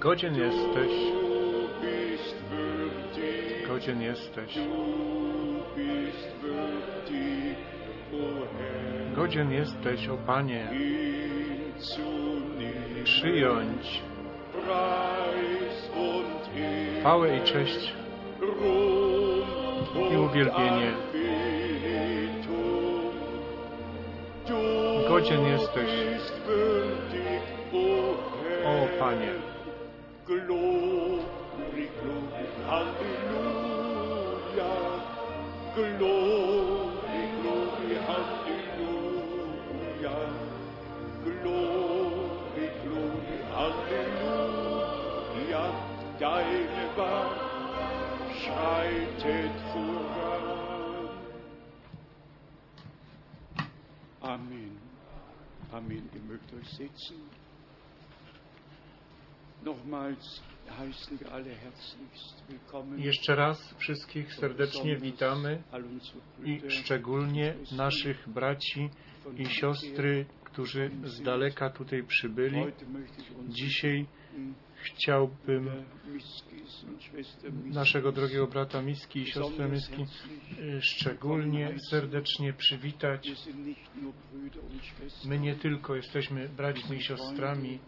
Godzien jesteś, godzien jesteś, godzien jesteś, o Panie, przyjąć chwałę i cześć i uwielbienie. Godzien jesteś, o Panie. Glory, glory, Halleluja. Glory, glory, Halleluja. Glory, glory, Halleluja. Deine Wahl schreitet voran. Amen. Amen. Ihr mögt euch setzen. Jeszcze raz wszystkich serdecznie witamy i szczególnie naszych braci i siostry, którzy z daleka tutaj przybyli. Dzisiaj chciałbym naszego drogiego brata Miski i siostrę Miski y, szczególnie serdecznie przywitać. My nie tylko jesteśmy braćmi i siostrami,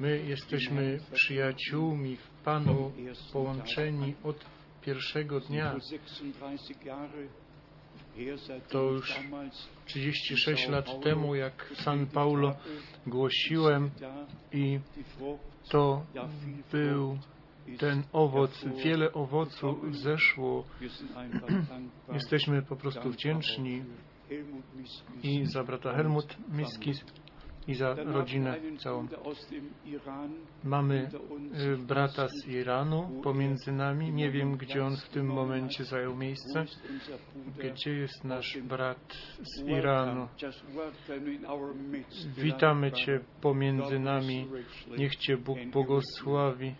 my jesteśmy przyjaciółmi w Panu, połączeni od pierwszego dnia. Vor 36 Jahre her, seitdem To już damals 36 lat temu, jak w San Paulo głosiłem i to był ten owoc, wiele owoców zeszło. Jesteśmy po prostu wdzięczni i za brata Helmut Miskis i za rodzinę całą. Mamy y, brata z Iranu pomiędzy nami. Nie wiem, gdzie on w tym momencie zajął miejsce. Gdzie jest nasz brat z. Iranu? Witamy Cię pomiędzy nami. Niech Cię Bóg błogosławi.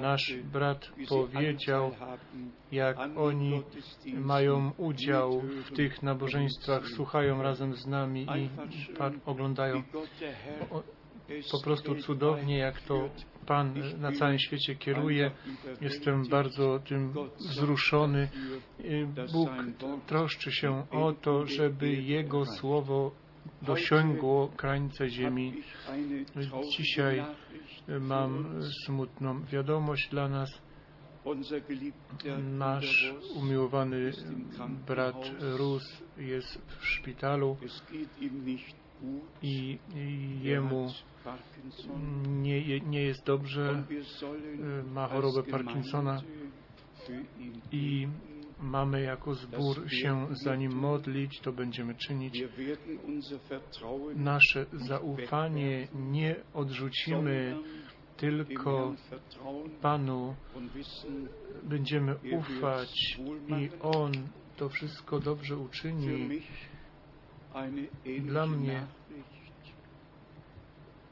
Nasz brat powiedział, jak oni mają udział w tych nabożeństwach, słuchają razem z nami i oglądają. O- Po prostu cudownie, jak to. Pan na całym świecie kieruje. Jestem bardzo tym wzruszony. Bóg troszczy się o to, żeby Jego słowo dosiągło krańce ziemi. Dzisiaj Mam smutną wiadomość dla nas. Nasz umiłowany brat Rus jest w szpitalu i jemu nie, nie jest dobrze, ma chorobę Parkinsona i mamy jako zbór się za nim modlić, to będziemy czynić. Nasze zaufanie nie odrzucimy, tylko Panu będziemy ufać i On to wszystko dobrze uczyni. Dla mnie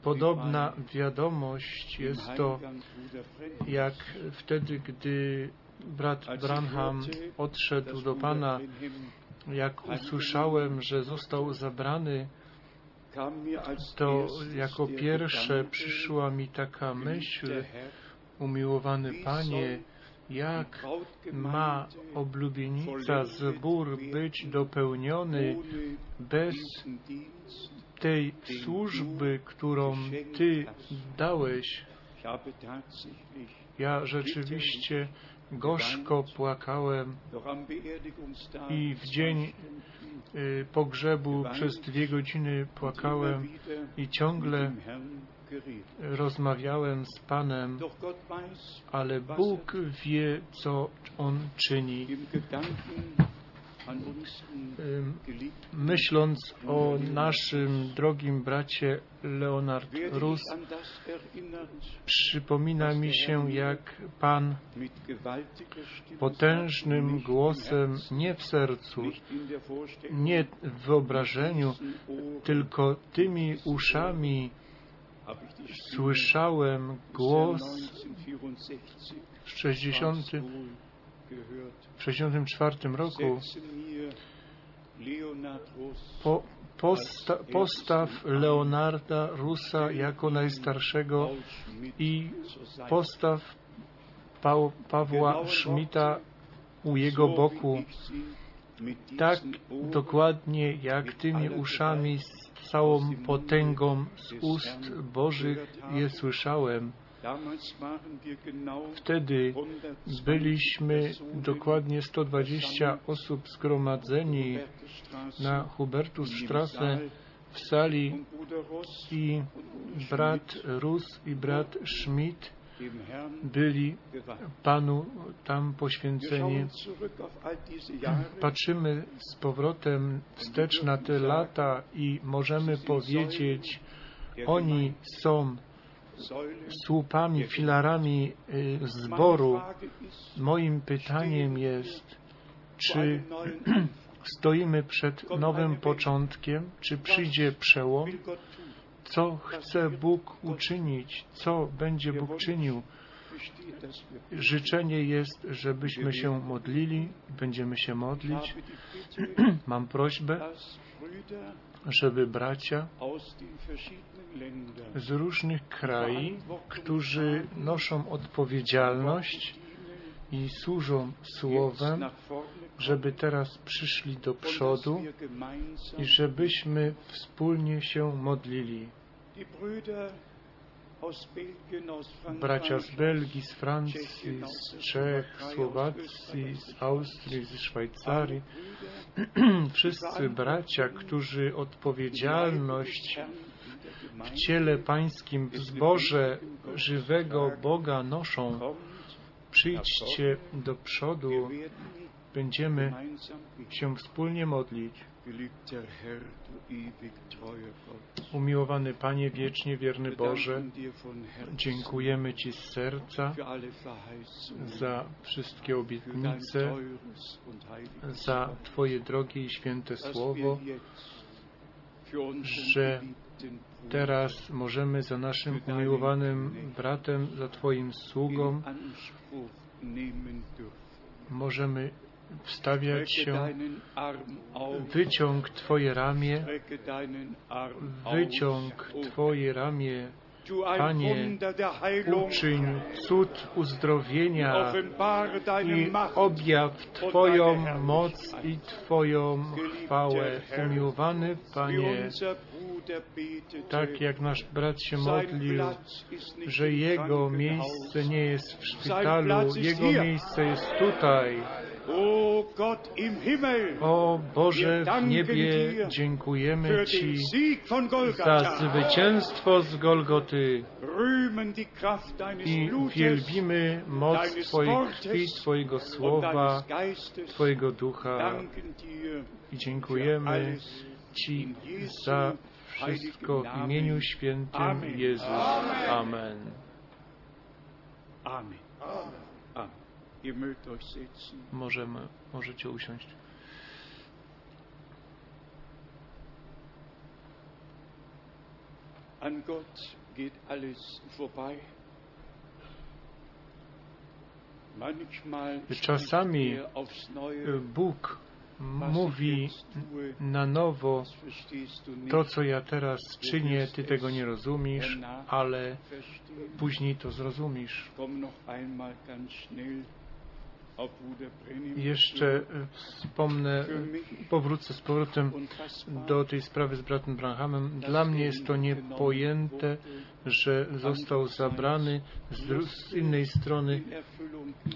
podobna wiadomość jest to, jak wtedy, gdy brat Branham odszedł do Pana, jak usłyszałem, że został zabrany, to jako pierwsze przyszła mi taka myśl, umiłowany Panie, jak ma oblubienica zbór być dopełniony bez tej służby, którą Ty dałeś. Ja rzeczywiście gorzko płakałem i w dzień pogrzebu przez dwie godziny płakałem i ciągle rozmawiałem z Panem, ale Bóg wie, co On czyni. Myśląc o naszym drogim bracie Leonard Rus, przypomina mi się, jak Pan potężnym głosem, nie w sercu, nie w wyobrażeniu, tylko tymi uszami słyszałem głos w 60, w 64 roku. Po, posta postaw Leonarda Rusa jako najstarszego i postaw pa Pawła Schmidta u jego boku, tak dokładnie jak tymi uszami z całą potęgą z ust Bożych je słyszałem. Wtedy byliśmy dokładnie 120 osób zgromadzeni na Hubertusstrasse w sali i brat Rus i brat Schmidt byli Panu tam poświęceni. Patrzymy z powrotem wstecz na te lata i możemy powiedzieć, oni są słupami, filarami y, zboru. Moim pytaniem jest, czy stoimy przed nowym początkiem, czy przyjdzie przełom, co chce Bóg uczynić, co będzie Bóg czynił. Życzenie jest, żebyśmy się modlili, będziemy się modlić. Mam prośbę, żeby bracia z różnych krajów, którzy noszą odpowiedzialność i służą Słowem, żeby teraz przyszli do przodu i żebyśmy wspólnie się modlili. Bracia z Belgii, z Francji, z Czech, Słowacji, z Austrii, z Szwajcarii, wszyscy bracia, którzy odpowiedzialność w ciele pańskim, w zborze żywego Boga noszą, przyjdźcie do przodu, będziemy się wspólnie modlić. Umiłowany Panie, wiecznie wierny Boże, dziękujemy Ci z serca za wszystkie obietnice, za Twoje drogie i święte słowo, że teraz możemy za naszym umiłowanym bratem, za Twoim sługą, możemy wstawiać się, wyciąg Twoje ramię, wyciąg Twoje ramię, Panie, uczyń cud uzdrowienia i objaw Twoją moc i Twoją chwałę. Umiłowany Panie, tak jak nasz brat się modlił, że jego miejsce nie jest w szpitalu, jego miejsce jest tutaj. O Boże w niebie, dziękujemy Ci za zwycięstwo z Golgoty. I wielbimy moc Twojej krwi, Twojego słowa, Twojego ducha. I dziękujemy Ci za wszystko w imieniu świętym Jezus. Amen. Amen. Możemy, możecie usiąść. An Gott geht alles vorbei. Czasami er Neue, Bóg mówi na nowo to, co ja teraz czynię, ty tego nie rozumiesz, ale później to zrozumiesz. Jeszcze e, wspomnę, powrócę z powrotem do tej sprawy z bratem Branhamem. Dla mnie jest to niepojęte, że został zabrany z, innej strony.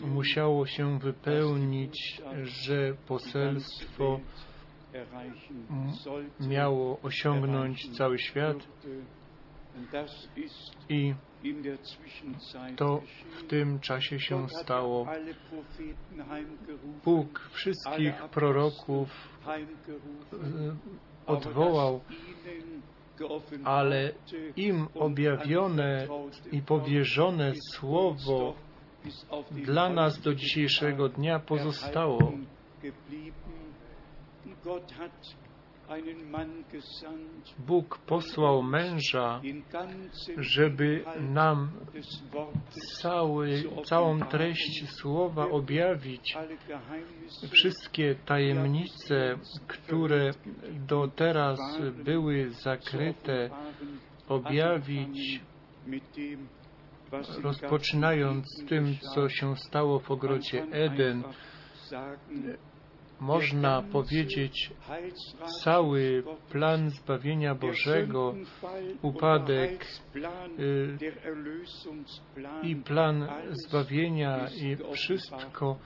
Musiało się wypełnić, że poselstwo miało osiągnąć cały świat i to w tym czasie się stało. Bóg wszystkich proroków e, odwołał, ale im objawione i powierzone słowo dla nas do dzisiejszego dnia pozostało. Bóg posłał męża, żeby nam cały, całą treść słowa objawić, wszystkie tajemnice, które do teraz były zakryte, objawić, rozpoczynając ganzen tym, co się stało w ogrodzie Eden. Można powiedzieć, cały plan zbawienia Bożego upadek, y, i plan zbawienia i wszystko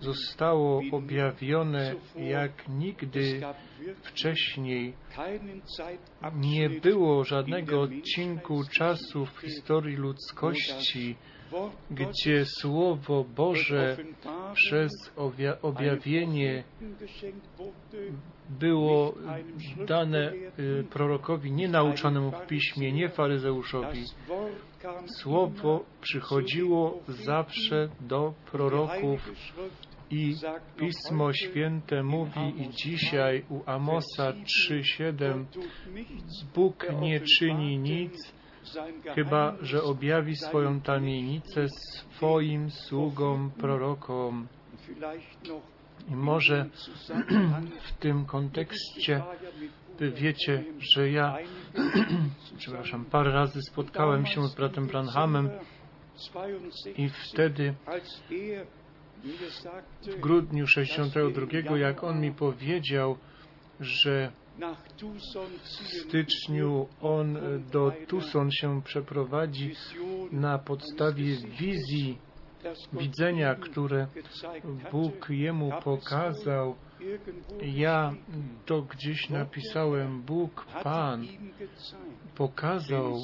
zostało objawione jak nigdy wcześniej. Nie było żadnego odcinku czasu w historii ludzkości, gdzie Słowo Boże przez obja- objawienie było dane y, prorokowi nienauczonemu w piśmie, nie faryzeuszowi. Słowo przychodziło zawsze do proroków i Pismo Święte mówi i dzisiaj u Amosa 3,7, 3:7 Gott tut nichts, Bóg nie czyni nic, chyba że objawi swoją tamienicę swoim sługom, prorokom. I może w tym kontekście wy wiecie, że ja, przepraszam, parę razy spotkałem się z bratem Branhamem i wtedy w grudniu 62, jak on mi powiedział, że w styczniu on do Tucson się przeprowadzi na podstawie wizji, widzenia, które Bóg jemu pokazał. Ja to gdzieś napisałem, Bóg Pan pokazał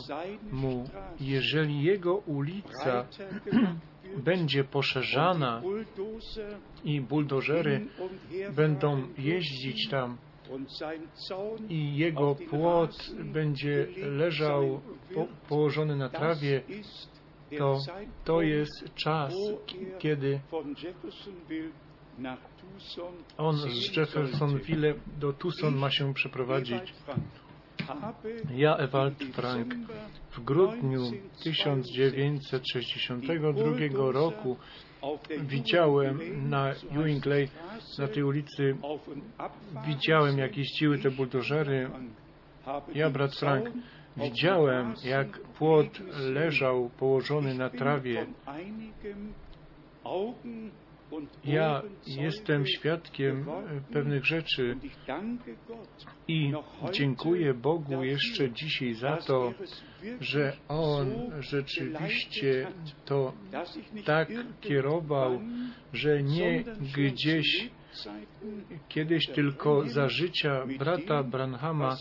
mu, jeżeli jego ulica będzie poszerzana i buldożery będą jeździć tam i jego płot będzie leżał po, położony na trawie, to, to jest czas, er kiedy on z. Jeffersonville do Tucson ma się przeprowadzić. Ja, Ewald Frank, w grudniu 1962 roku widziałem na so Ewing Lane, heißt na tej ulicy, widziałem jak jeździły te buldożery. Ja, brat Frank, widziałem jak płot leżał położony na trawie. Ja jestem świadkiem e, pewnych rzeczy i dziękuję Bogu jeszcze dzisiaj za to, że On rzeczywiście to tak kierował, że nie gdzieś kiedyś tylko za życia brata Branhama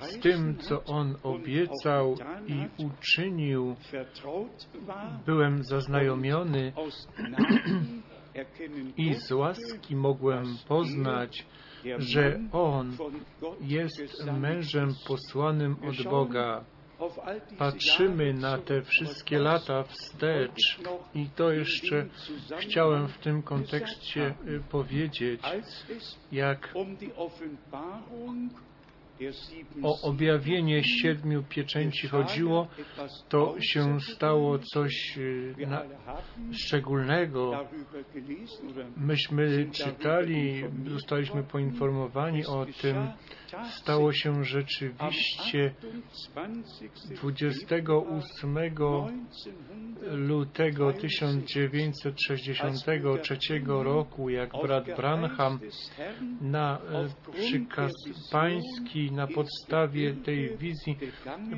z tym, co on obiecał i uczynił, byłem zaznajomiony i z łaski mogłem poznać, że on jest mężem posłanym od Boga. Patrzymy na te wszystkie lata wstecz i to jeszcze chciałem w tym kontekście y, powiedzieć, jak o objawienie siedmiu pieczęci chodziło, to się stało coś y, na, szczególnego. Myśmy czytali, zostaliśmy poinformowani o tym. Stało się rzeczywiście 28 lutego 1963 roku, jak brat Branham na e, przykaz pański na podstawie tej wizji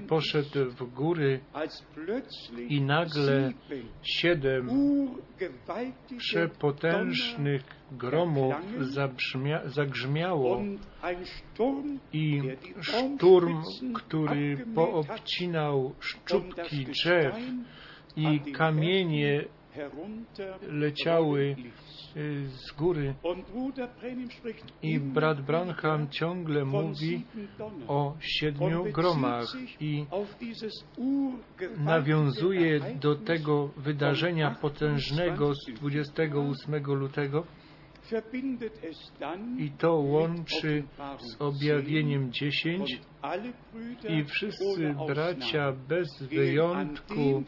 poszedł w góry i nagle siedem przepotężnych gromów zagrzmiało i szturm, który poobcinał szczupki drzew i kamienie leciały z góry. I brat Branham ciągle mówi o siedmiu gromach i nawiązuje do tego wydarzenia potężnego z 28 lutego I to łączy z objawieniem 10 10 und alle Brüder i wszyscy bracia bez wyjątku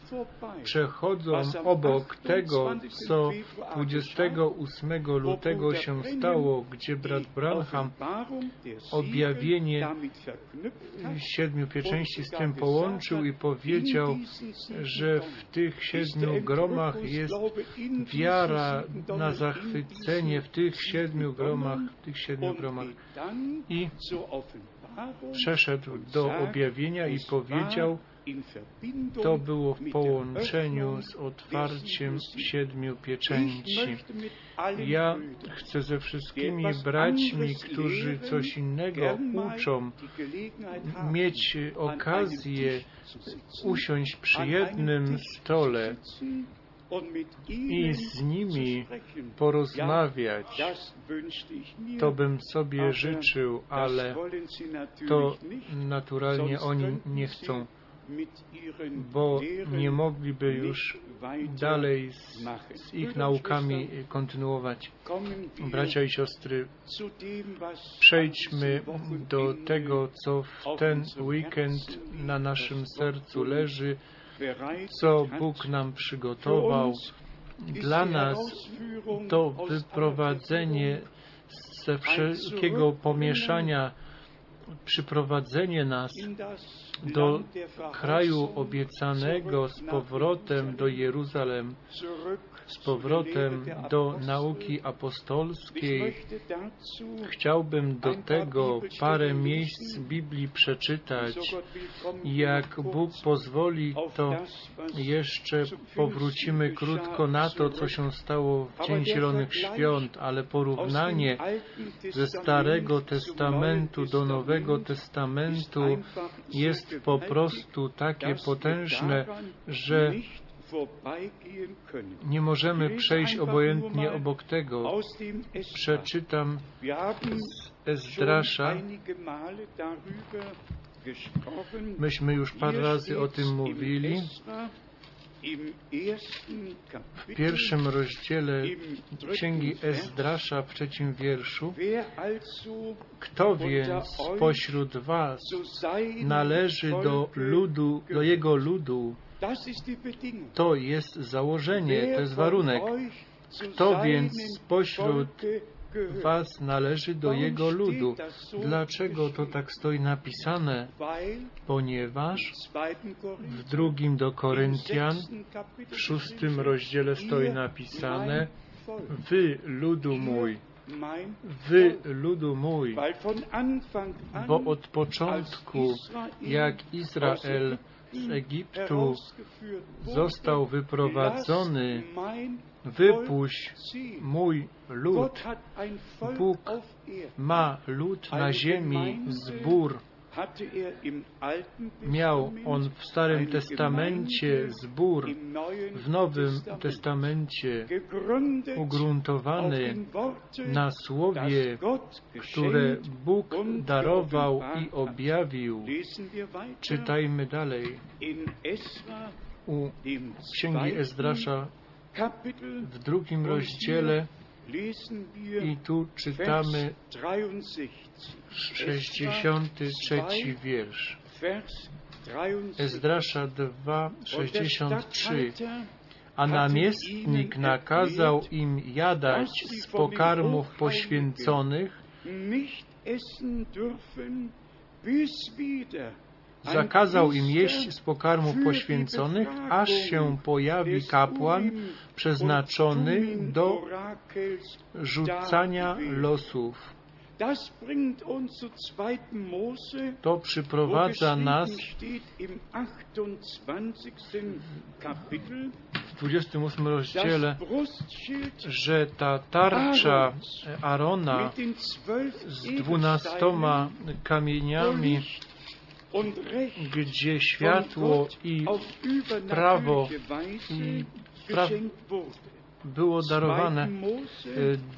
przechodzą obok tego, 28 co Februar 28 lutego się stało, gdzie brat Branham objawienie siedmiu pieczęści z tym połączył i powiedział, że w tych siedmiu gromach jest wiara na zachwycenie w tych siedmiu gromach, tych siedmiu gromach. I przeszedł do objawienia i powiedział, to było w połączeniu z otwarciem siedmiu pieczęci. Ja chcę ze wszystkimi braćmi, którzy coś innego uczą, mieć okazję usiąść przy jednym stole i z nimi porozmawiać. To bym sobie życzył, ale to naturalnie oni nie chcą, bo nie mogliby już dalej z, z ich naukami kontynuować. Bracia i siostry, przejdźmy do tego, co w ten weekend na naszym sercu leży, co Bóg nam przygotował. Dla nas to wyprowadzenie ze wszelkiego pomieszania, przyprowadzenie nas do kraju obiecanego z powrotem do Jeruzalem, z powrotem do nauki apostolskiej. Chciałbym do tego parę miejsc Biblii przeczytać. Jak Bóg pozwoli, to jeszcze powrócimy krótko na to, co się stało w Dzień Zielonych Świąt, ale porównanie ze Starego Testamentu do Nowego Testamentu jest po prostu takie potężne, że nie możemy przejść obojętnie obok tego. Przeczytam z Ezdrasza. Myśmy już parę razy o tym mówili. W pierwszym rozdziale Księgi Ezdrasza w trzecim wierszu Kto więc pośród was należy do ludu, do jego ludu, to jest założenie, to jest warunek. Kto więc spośród Was należy do Jego ludu? Dlaczego to tak stoi napisane? Ponieważ w drugim do Koryntian, w szóstym rozdziale stoi napisane Wy, ludu mój, Wy, ludu mój, bo od początku, jak Izrael z Egiptu został wyprowadzony, wypuść mój lud. Bóg ma lud na ziemi, zbór. Miał on w Starym Testamencie zbór, w Nowym Testamencie ugruntowany na słowie, które Bóg darował i objawił. Czytajmy dalej. U Księgi Ezdrasza w drugim rozdziale i tu czytamy 63 wiersz. Ezdrasza 2, 63. A namiestnik nakazał im jadać z pokarmów poświęconych, zakazał im jeść z pokarmów poświęconych, aż się pojawi kapłan przeznaczony do rzucania losów. To przyprowadza nas w 28 rozdziale, że ta tarcza Arona z dwunastoma kamieniami gdzie światło i prawo pra było darowane.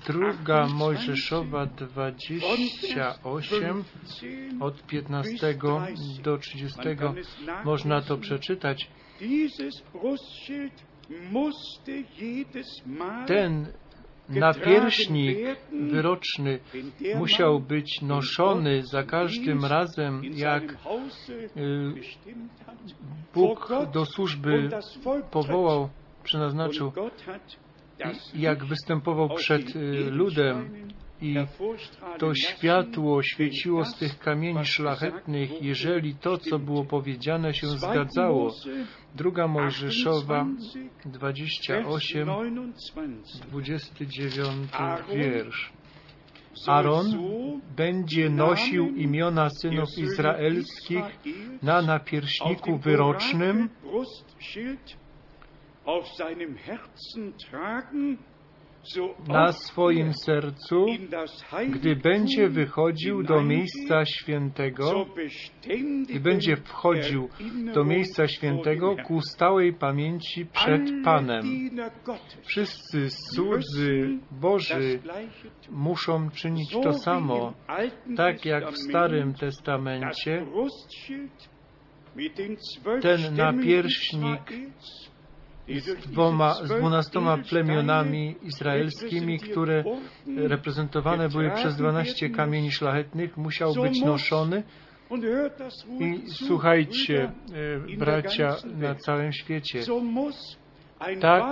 Druga Mojżeszowa 28 od 15 do 30 można to przeczytać. Ten Napierśnik wyroczny musiał być noszony za każdym razem, jak Bóg do służby powołał, przeznaczył, jak występował przed ludem i to światło świeciło z tych kamieni szlachetnych, jeżeli to, co było powiedziane, się zgadzało. Druga Mojżeszowa 28, 29 wiersz. Aaron będzie nosił imiona synów izraelskich na napierśniku wyrocznym na swoim sercu, gdy będzie wychodził do miejsca świętego i będzie wchodził do miejsca świętego ku stałej pamięci przed Panem. Wszyscy słudzy Boży muszą czynić to samo, tak jak w Starym Testamencie. ten napierśnik z, dwoma, z dwunastoma plemionami izraelskimi, które reprezentowane były przez dwanaście kamieni szlachetnych, musiał być noszony. I słuchajcie, bracia na całym świecie, tak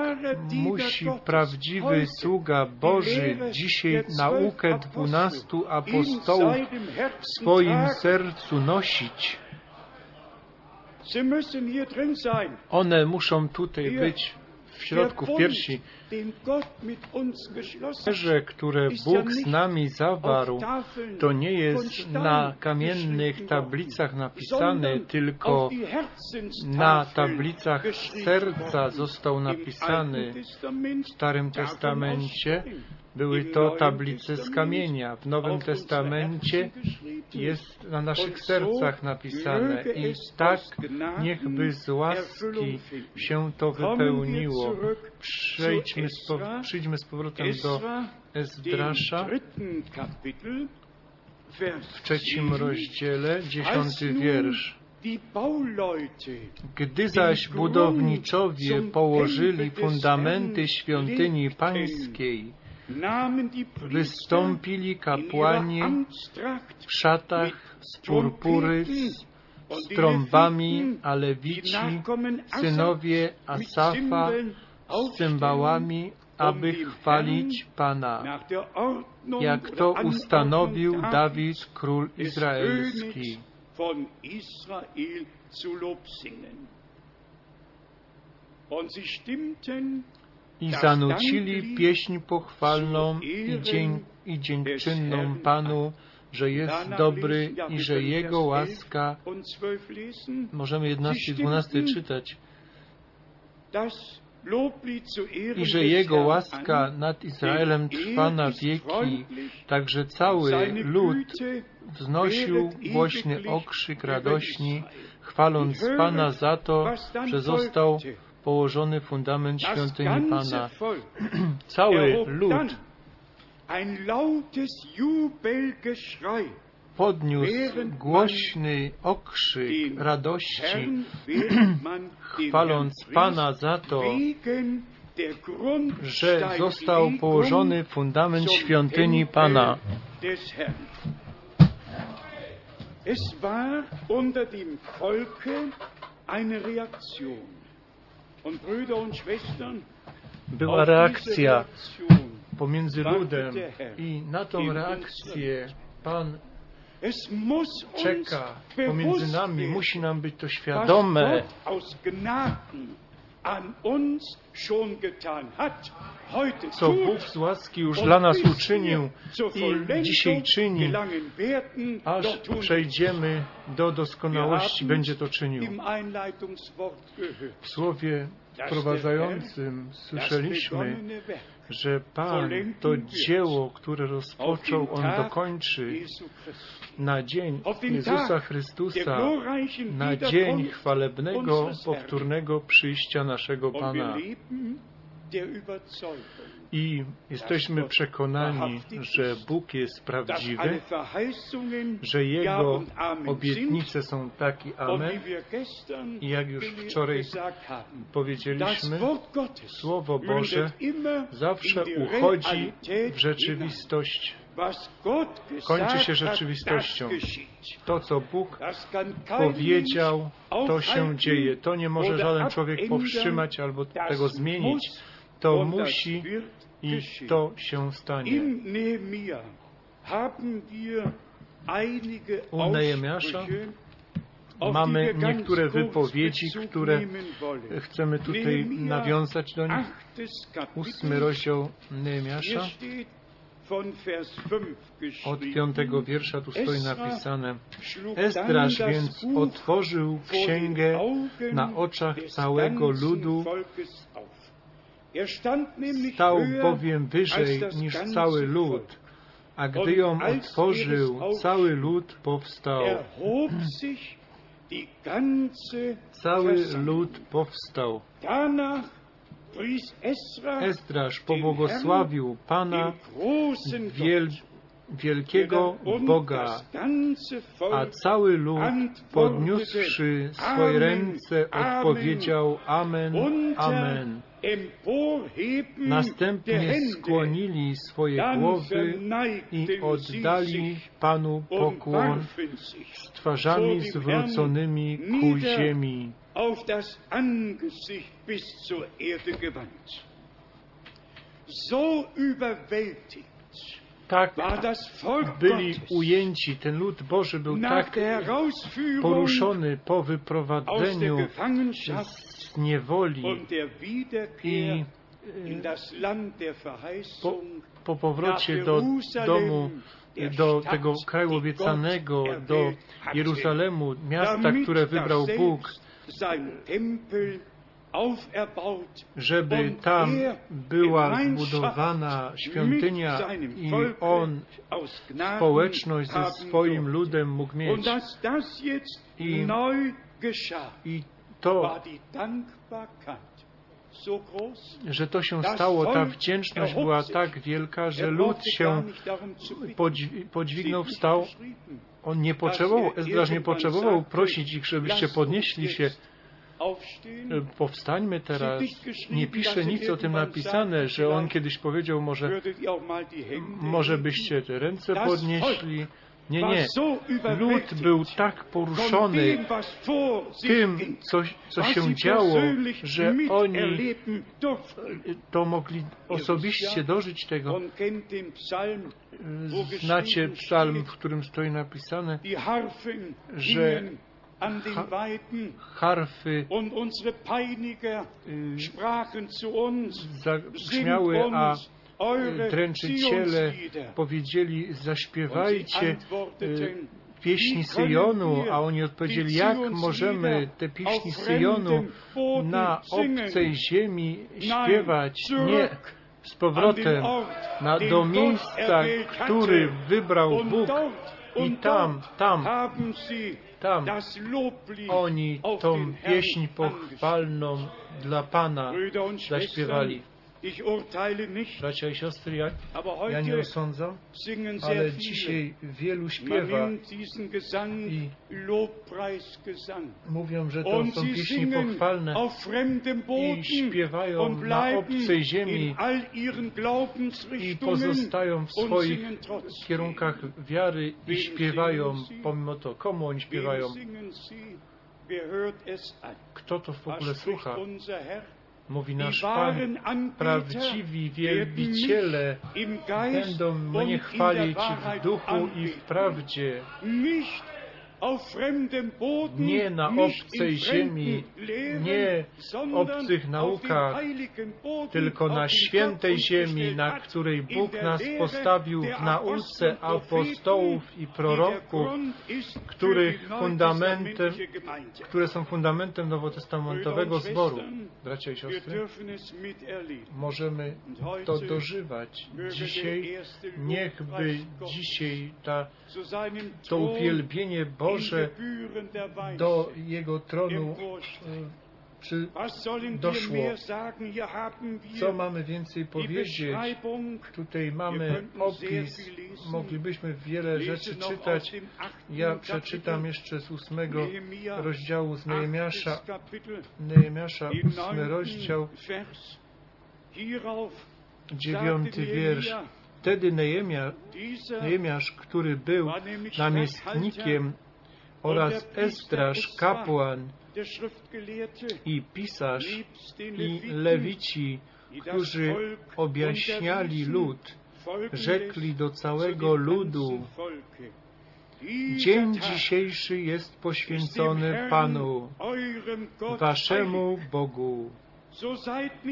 musi prawdziwy sługa Boży dzisiaj naukę dwunastu apostołów w swoim sercu nosić. One muszą tutaj być w środku w piersi. Że, które Bóg z nami zawarł, to nie jest na kamiennych tablicach napisane, tylko na tablicach serca został napisany w Starym Testamencie. Były to tablice z kamienia. W Nowym Testamencie jest na naszych sercach napisane i tak niechby z łaski się to wypełniło. Przejdźmy z, przyjdźmy z powrotem do Ezdrasza. w trzecim rozdziale, dziesiąty wiersz. Gdy zaś budowniczowie położyli fundamenty świątyni pańskiej, wystąpili kapłani w szatach z purpury, z trąbami, a lewici, synowie Asafa, z cymbałami, aby chwalić Pana, jak to ustanowił Dawid, król izraelski. I zanucili pieśń pochwalną i, dzień, i dziękczynną Panu, że jest dobry i że Jego łaska, możemy 11 i 12 czytać, i że Jego łaska nad Izraelem trwa na wieki, także cały lud wznosił głośny okrzyk radośni, chwaląc Pana za to, że został położony fundament świątyni Pana. Cały lud podniósł głośny okrzyk radości, chwaląc Pana za to, że został położony fundament świątyni Pana. Es war unter dem Volke eine Reaktion. Była reakcja pomiędzy ludem i na tą reakcję Pan czeka pomiędzy nami. Musi nam być to świadome. Co Bóg z łaski już dla nas uczynił i dzisiaj czyni, aż przejdziemy do doskonałości, będzie to czynił. W słowie wprowadzającym słyszeliśmy, że Pan to dzieło, które rozpoczął, On dokończy na dzień Jezusa Chrystusa, na dzień chwalebnego, powtórnego przyjścia naszego Pana. I jesteśmy przekonani, że Bóg jest prawdziwy, że Jego obietnice są tak i amen. I jak już wczoraj powiedzieliśmy, Słowo Boże zawsze uchodzi w rzeczywistość. Kończy się rzeczywistością. To, co Bóg powiedział, to się dzieje. To nie może żaden człowiek powstrzymać albo tego zmienić. To musi i to się stanie. U Nehemiasza Mamy niektóre wypowiedzi, które chcemy tutaj nawiązać do nich. Ósmy rozdział Nehemiasza. steht von Vers 5 Od piątego wiersza tu stoi napisane das więc otworzył księgę na oczach całego ludu, stał bowiem wyżej niż cały lud. A gdy ją otworzył, cały lud powstał. Cały lud powstał. Ezdraż pobłogosławił Pana, wiel, wielkiego Boga, a cały lud, podniósłszy swoje ręce, odpowiedział Amen, Amen. Następnie skłonili swoje głowy i oddali Panu pokłon z twarzami zwróconymi ku ziemi. So überwältigt Tak. Byli ujęci, ten lud Boży był tak poruszony po wyprowadzeniu z niewoli i po, po powrocie do domu, do tego kraju obiecanego, do Jeruzalemu, miasta, które wybrał Bóg, żeby tam była zbudowana świątynia i on społeczność ze swoim ludem mógł mieć. I- I to, że to się stało, ta wdzięczność była tak wielka, że er lud się podźwignął, wstał. On nie potrzebował, er Ezdraż nie potrzebował prosić ich, żebyście "Lasst podnieśli się, powstańmy teraz. Nie pisze nic o tym napisane, że on kiedyś powiedział, może, może byście te ręce podnieśli. Nie, nie. Lud był tak poruszony tym, co, co się działo, że oni to mogli osobiście dożyć tego. Znacie psalm, w którym stoi napisane, że harfy y, zabrzmiały, a eure dręczyciele powiedzieli, zaśpiewajcie y, pieśni Syjonu, a oni odpowiedzieli, jak możemy te pieśni Syjonu na obcej ziemi śpiewać? Nie, z powrotem na, do miejsca, który wybrał Bóg. I tam, tam, tam oni tą pieśń pochwalną dla Pana zaśpiewali. Bracia i siostry, ja, ja nie osądzam, ale dzisiaj wielu śpiewa i mówią, że to są pieśni pochwalne Boden śpiewają na obcej ziemi i pozostają w swoich kierunkach wiary i śpiewają pomimo to. Komu oni śpiewają? Kto to w ogóle słucha? Mówi nasz Pan. Prawdziwi wielbiciele będą mnie chwalić w duchu i w prawdzie. Nie na obcej ziemi, nie obcych naukach, tylko na świętej ziemi, na której Bóg nas postawił w nauce apostołów i proroków, których fundamentem, które są fundamentem nowotestamentowego zboru. Bracia i siostry, możemy to dożywać. Dzisiaj niechby dzisiaj ta, to uwielbienie Boże do Jego tronu. Czy wir doszło? co mamy więcej powiedzieć? Tutaj mamy opis, moglibyśmy wiele rzeczy czytać. Ja przeczytam jeszcze z ósmego rozdziału z Nehemiasza, Nehemiasza, ósmy rozdział, dziewiąty wiersz. Wtedy Nehemia, Nehemiasz, który był namiestnikiem oraz Estraż, kapłan i pisarz i Lewici, którzy objaśniali lud, rzekli do całego ludu, Dzień dzisiejszy jest poświęcony Panu, waszemu. Bogu.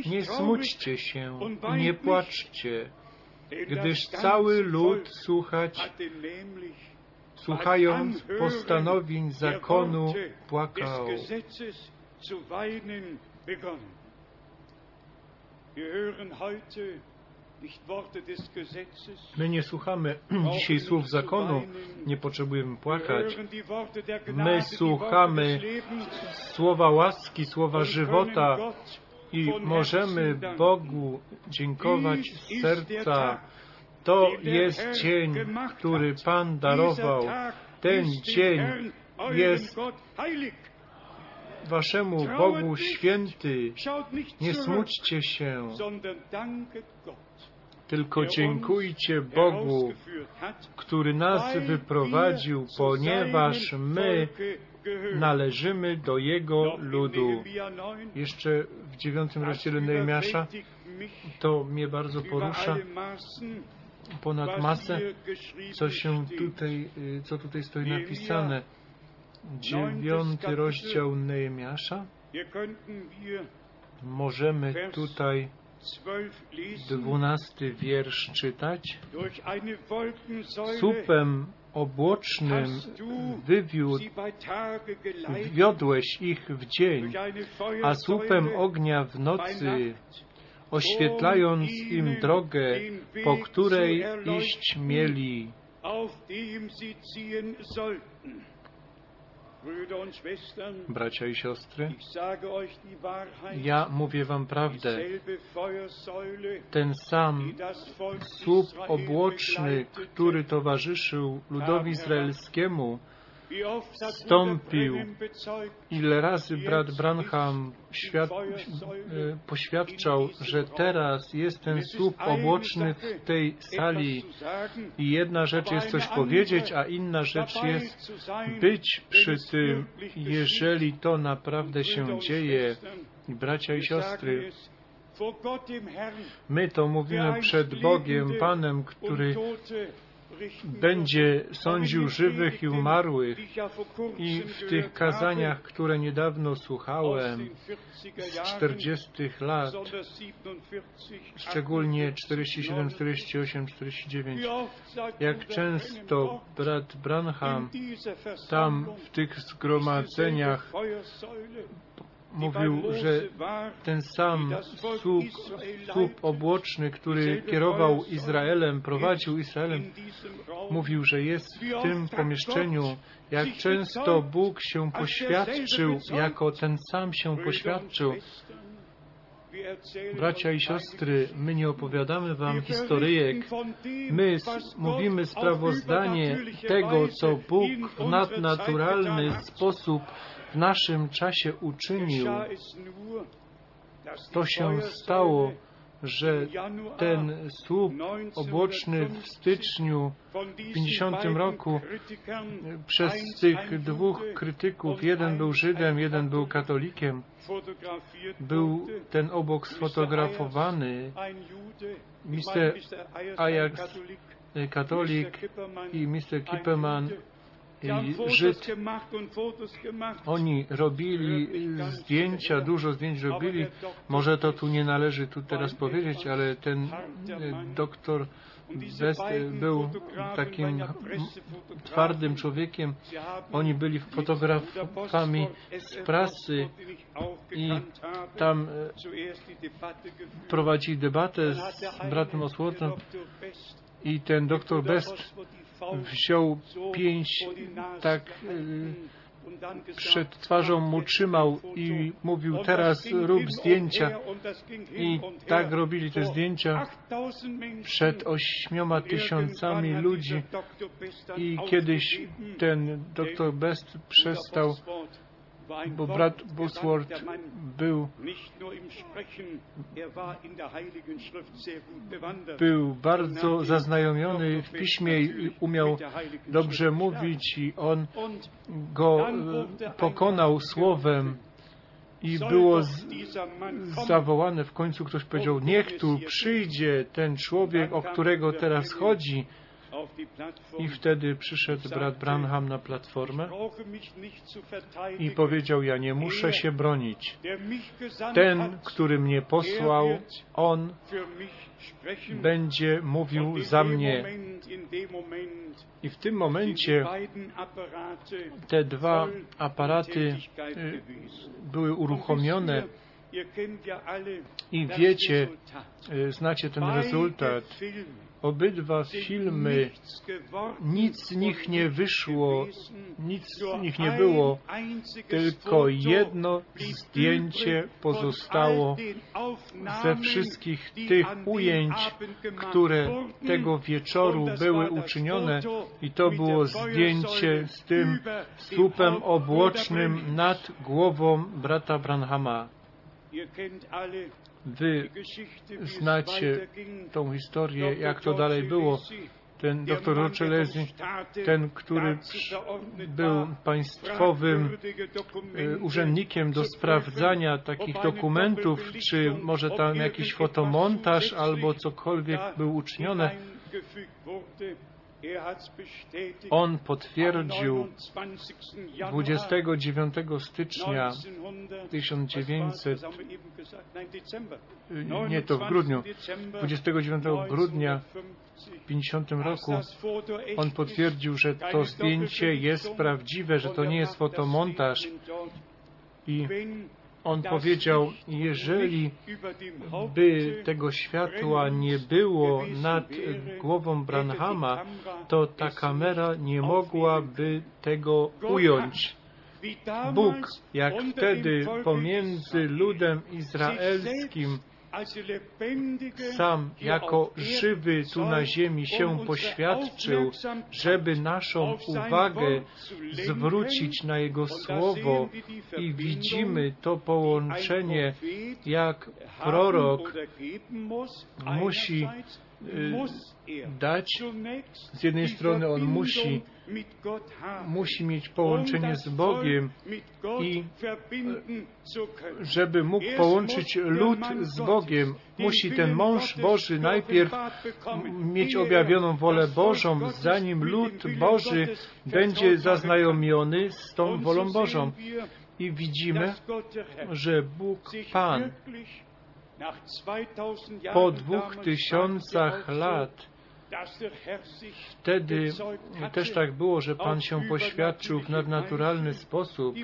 Nie smućcie się nie płaczcie, gdyż cały lud słuchać, słuchając postanowień zakonu, płakał. My nie słuchamy dzisiaj słów zakonu, nie potrzebujemy płakać. My słuchamy słowa łaski, słowa żywota i możemy. Bogu dziękować z serca. To jest gemacht który. Pan darował. Ten eurem jest. Waszemu Bogu święty. Nie smućcie się, tylko dziękujcie Bogu, który nas wyprowadził, ponieważ my należymy do Jego ludu. Nehemia 9, Jeszcze w dziewiątym rozdziale Nehemiasza to mnie bardzo porusza ponad masę, co się tutaj, y, co tutaj stoi napisane. Dziewiąty rozdział Nehemiasza. Możemy tutaj 12 lesen, dwunasty wiersz czytać. Supem obłocznym wywiódł, wiodłeś ich w dzień, a słupem ognia w nocy, oświetlając im drogę, po której iść mieli. Bracia i siostry, ja mówię wam prawdę. Ten sam słup obłoczny, który towarzyszył ludowi izraelskiemu, wstąpił. Ile razy brat Branham świad, e, poświadczał, że teraz jest ten słup obłoczny w tej sali. I jedna rzecz jest coś powiedzieć, a inna rzecz jest być przy tym, jeżeli to naprawdę się dzieje. Bracia i siostry, my to mówimy przed Bogiem, Panem, który będzie sądził żywych i umarłych. I w tych kazaniach, które niedawno słuchałem, den 40er z Jahren, 40 lat, besonders 47, szczególnie 48, 47, 48, 49, Wie oft sagt jak często brat Branham tam w tych zgromadzeniach mówił, że ten sam słup, słup obłoczny, który kierował Izraelem, prowadził Izraelem, mówił, że jest w tym pomieszczeniu. Jak często Bóg się poświadczył, jako ten sam się poświadczył. Bracia i siostry, my nie opowiadamy wam historyjek, my mówimy sprawozdanie tego, co Bóg w nadnaturalny sposób w naszym czasie uczynił. To się stało, że ten słup obłoczny w styczniu w 50 roku przez tych dwóch krytyków, jeden był Żydem, jeden był katolikiem, był ten obok sfotografowany, Mr. Ajax, y, katolik i Mr. Kipperman, Żyd. Oni robili zdjęcia, dużo zdjęć robili. Może to tu nie należy tu teraz powiedzieć, ale ten y, doktor Best był takim twardym człowiekiem. Oni byli fotografami z prasy i tam y, prowadzili debatę z bratem Oswortem i ten doktor Best wziął pięć tak y, przed twarzą mu trzymał i mówił, teraz rób zdjęcia. I tak robili te zdjęcia przed ośmioma tysiącami ludzi. I kiedyś ten doktor Best przestał bo brat Bosworth był, był bardzo zaznajomiony w piśmie i umiał dobrze mówić i on go e, pokonał słowem i było z, zawołane w końcu ktoś powiedział, niech tu przyjdzie ten człowiek, o którego teraz chodzi. I wtedy przyszedł brat Branham na platformę i powiedział, ja nie muszę się bronić. Ten, który mnie posłał, on będzie mówił za mnie. I w tym momencie te dwa aparaty y, były uruchomione i wiecie, y, znacie ten rezultat. Obydwa filmy, nic z nich nie wyszło, nic z nich nie było, tylko jedno zdjęcie pozostało ze wszystkich tych ujęć, które tego wieczoru były uczynione. I to było zdjęcie z tym słupem obłocznym nad głową brata Branhama. Wy znacie tą historię, jak to dalej było. Ten doktor Rochelezi, ten, który był państwowym e, urzędnikiem do sprawdzania takich dokumentów, czy może tam jakiś fotomontaż albo cokolwiek był uczynione, on potwierdził 29 stycznia 1900, nie to w grudniu, 29 grudnia w 50 roku, on potwierdził, że to zdjęcie jest prawdziwe, że to nie jest fotomontaż i on powiedział, jeżeli by tego światła nie było nad głową Branhama, to ta kamera nie mogłaby tego ująć. Bóg, jak wtedy pomiędzy ludem izraelskim sam jako żywy tu na ziemi się poświadczył, żeby naszą uwagę zwrócić na Jego Słowo. i widzimy to połączenie, jak prorok musi y, dać, z jednej strony on musi musi mieć połączenie z Bogiem i żeby mógł połączyć lud z Bogiem, musi ten mąż Boży najpierw mieć objawioną wolę Bożą, zanim lud Boży będzie zaznajomiony z tą wolą Bożą. I widzimy, że Bóg Pan po dwóch tysiącach lat Wtedy też tak było, że Pan się poświadczył w nadnaturalny sposób.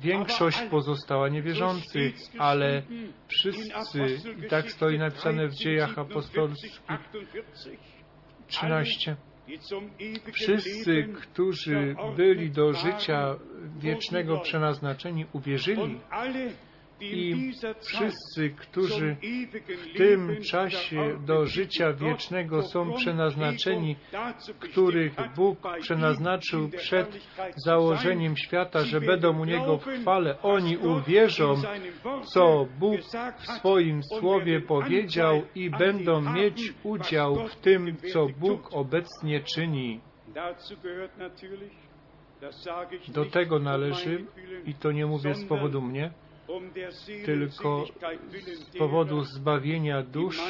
Większość pozostała niewierzących, ale wszyscy, i tak stoi napisane w dziejach apostolskich. 13, Wszyscy, którzy byli do życia wiecznego przenaznaczeni, uwierzyli i wszyscy, którzy w tym czasie do życia wiecznego są przenaznaczeni, których Bóg przenaznaczył przed założeniem świata, że będą u Niego w chwale, oni uwierzą, co Bóg w swoim Słowie powiedział i będą mieć udział w tym, co Bóg obecnie czyni. Do tego należy, i to nie mówię z powodu mnie, tylko z powodu zbawienia dusz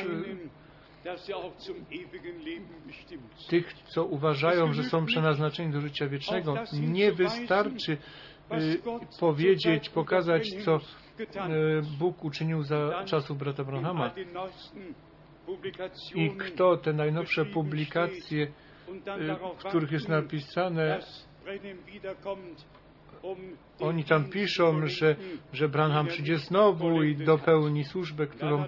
tych, co uważają, że są przenaznaczeni do życia wiecznego. Nie wystarczy y, powiedzieć, pokazać, co y, Bóg uczynił za czasów brata Branhama. I kto te najnowsze publikacje, y, w których jest napisane, Oni tam piszą, że, że Branham przyjdzie znowu i dopełni służbę, którą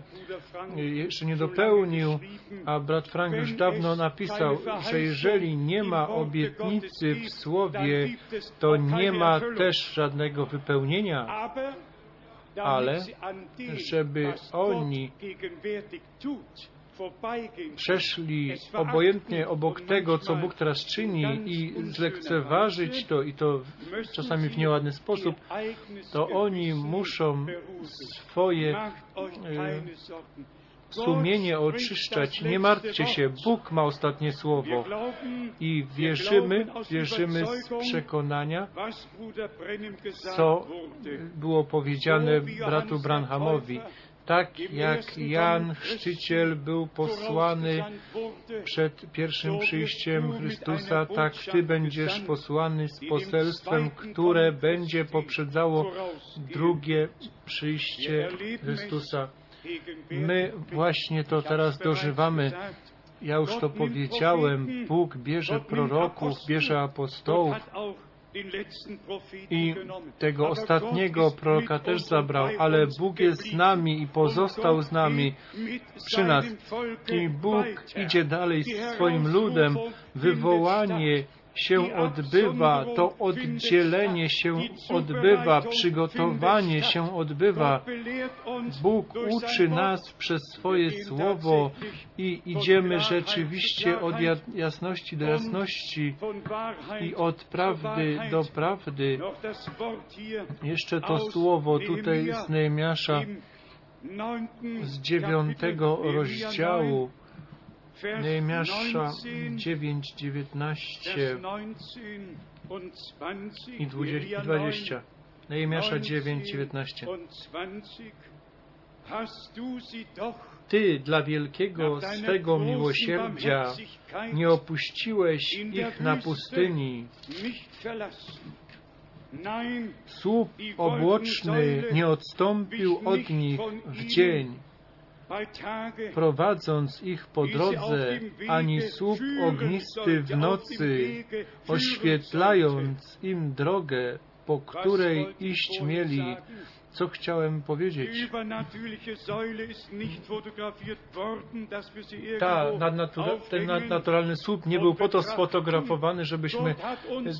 jeszcze nie dopełnił, a brat Frank już dawno napisał, że jeżeli nie ma obietnicy w słowie, to nie ma też żadnego wypełnienia, ale żeby oni przeszli obojętnie obok tego, co Bóg teraz czyni i zlekceważyć to i to czasami w nieładny sposób, to oni muszą swoje e, sumienie oczyszczać. Nie martwcie się, Bóg ma ostatnie słowo. I wierzymy, wierzymy z przekonania, co było powiedziane bratu Branhamowi tak jak Jan Chrzciciel był posłany przed pierwszym przyjściem Chrystusa, tak Ty będziesz posłany z poselstwem, które będzie poprzedzało drugie przyjście Chrystusa. My właśnie to teraz dożywamy. Ja już to powiedziałem. Bóg bierze proroków, bierze apostołów, i tego ostatniego proroka też zabrał, ale Bóg jest z nami i pozostał z nami przy nas. I Bóg idzie dalej z swoim ludem. Wywołanie się odbywa, to oddzielenie się odbywa, przygotowanie się odbywa. Bóg uczy nas przez swoje słowo i idziemy rzeczywiście od jasności do jasności i od prawdy do prawdy. Jeszcze to słowo tutaj z Nehemiasza z dziewiątego rozdziału Nehemiasza 9, 19 i 20. Nehemiasza 9, 19. Ty dla wielkiego swego miłosierdzia nie opuściłeś ich na pustyni. Słup obłoczny nie odstąpił od nich w dzień prowadząc ich po drodze, ani słup ognisty w nocy, oświetlając im drogę, po której iść mieli. Co chciałem powiedzieć? Ta, nadnatura, ten nadnaturalny słup nie był po to sfotografowany, żebyśmy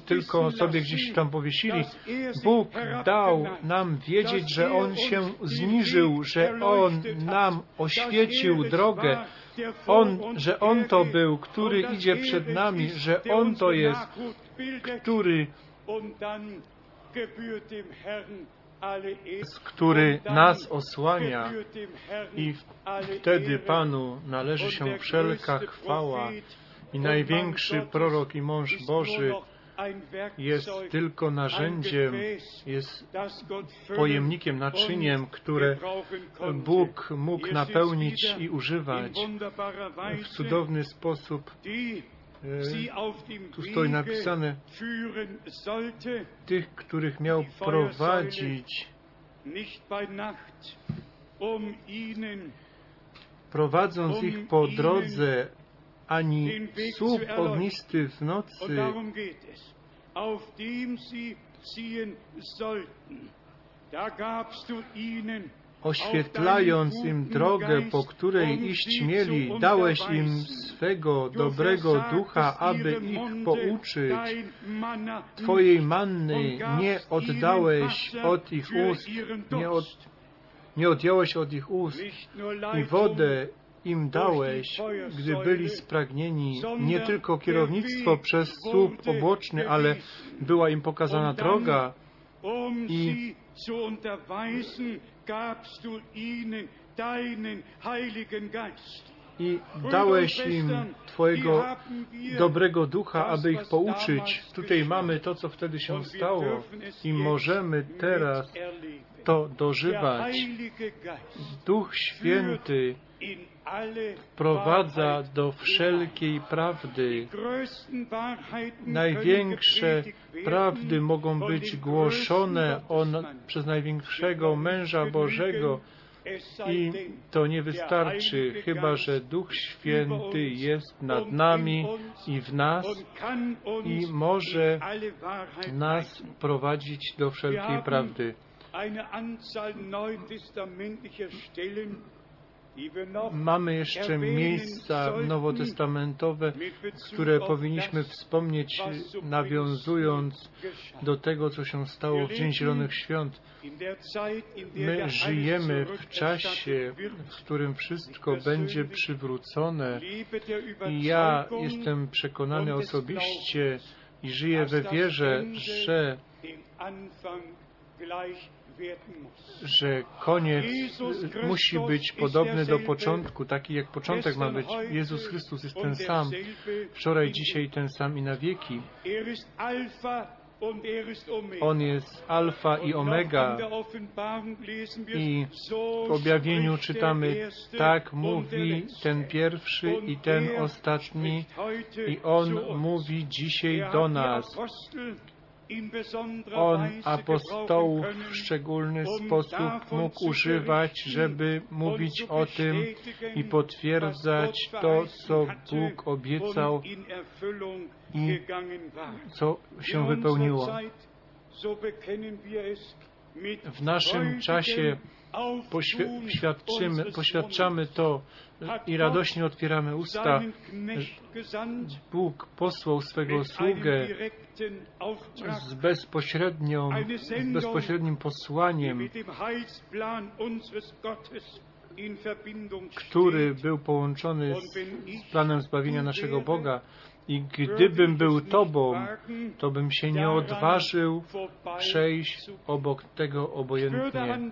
tylko sobie gdzieś tam powiesili. Bóg dał nam wiedzieć, że On się zniżył, że On nam oświecił drogę. On, że On to był, który idzie przed nami, że On to jest, który który nas osłania i wtedy Panu należy się wszelka chwała i największy prorok i mąż Boży jest tylko narzędziem, jest pojemnikiem, naczyniem, które Bóg mógł napełnić i używać w cudowny sposób tu stoi napisane tych, których miał prowadzić. Prowadząc ich po drodze, ani słup ognisty w nocy, oświetlając im drogę, po której iść mieli, dałeś im swego dobrego ducha, aby ich pouczyć. Twojej manny nie oddałeś od ich ust, nie, od, nie odjąłeś od ich ust i wodę im dałeś, gdy byli spragnieni, nie tylko kierownictwo przez słup obłoczny, ale była im pokazana droga i i dałeś im Twojego dobrego ducha, aby ich pouczyć. Tutaj mamy to, co wtedy się stało i możemy teraz to dożywać. Duch Święty wprowadza do wszelkiej prawdy. Największe prawdy mogą być głoszone on, przez największego męża Bożego, I to nie wystarczy, chyba że Duch Święty jest nad nami i w nas i może nas prowadzić do wszelkiej prawdy. Mamy jeszcze miejsca nowotestamentowe, które powinniśmy wspomnieć, nawiązując do tego, co się stało w Dzień Zielonych Świąt. My żyjemy w czasie, w którym wszystko będzie przywrócone i ja jestem przekonany osobiście i żyję we wierze, że że koniec musi być podobny do początku, taki jak początek ma być. Jezus Chrystus jest ten sam, wczoraj, dzisiaj ten sam i na wieki. On jest alfa i omega. i w objawieniu czytamy, tak mówi ten pierwszy i ten ostatni. i On mówi dzisiaj do nas. On apostołów w szczególny sposób mógł używać, żeby mówić o tym i potwierdzać to, co Bóg obiecał i co się wypełniło. W naszym czasie poświadczamy to i radośnie otwieramy usta. Bóg posłał swego sługę z, bezpośrednią, z bezpośrednim posłaniem, który był połączony z, z planem zbawienia naszego Boga. I gdybym był Tobą, to bym się nie odważył przejść obok tego obojętnie.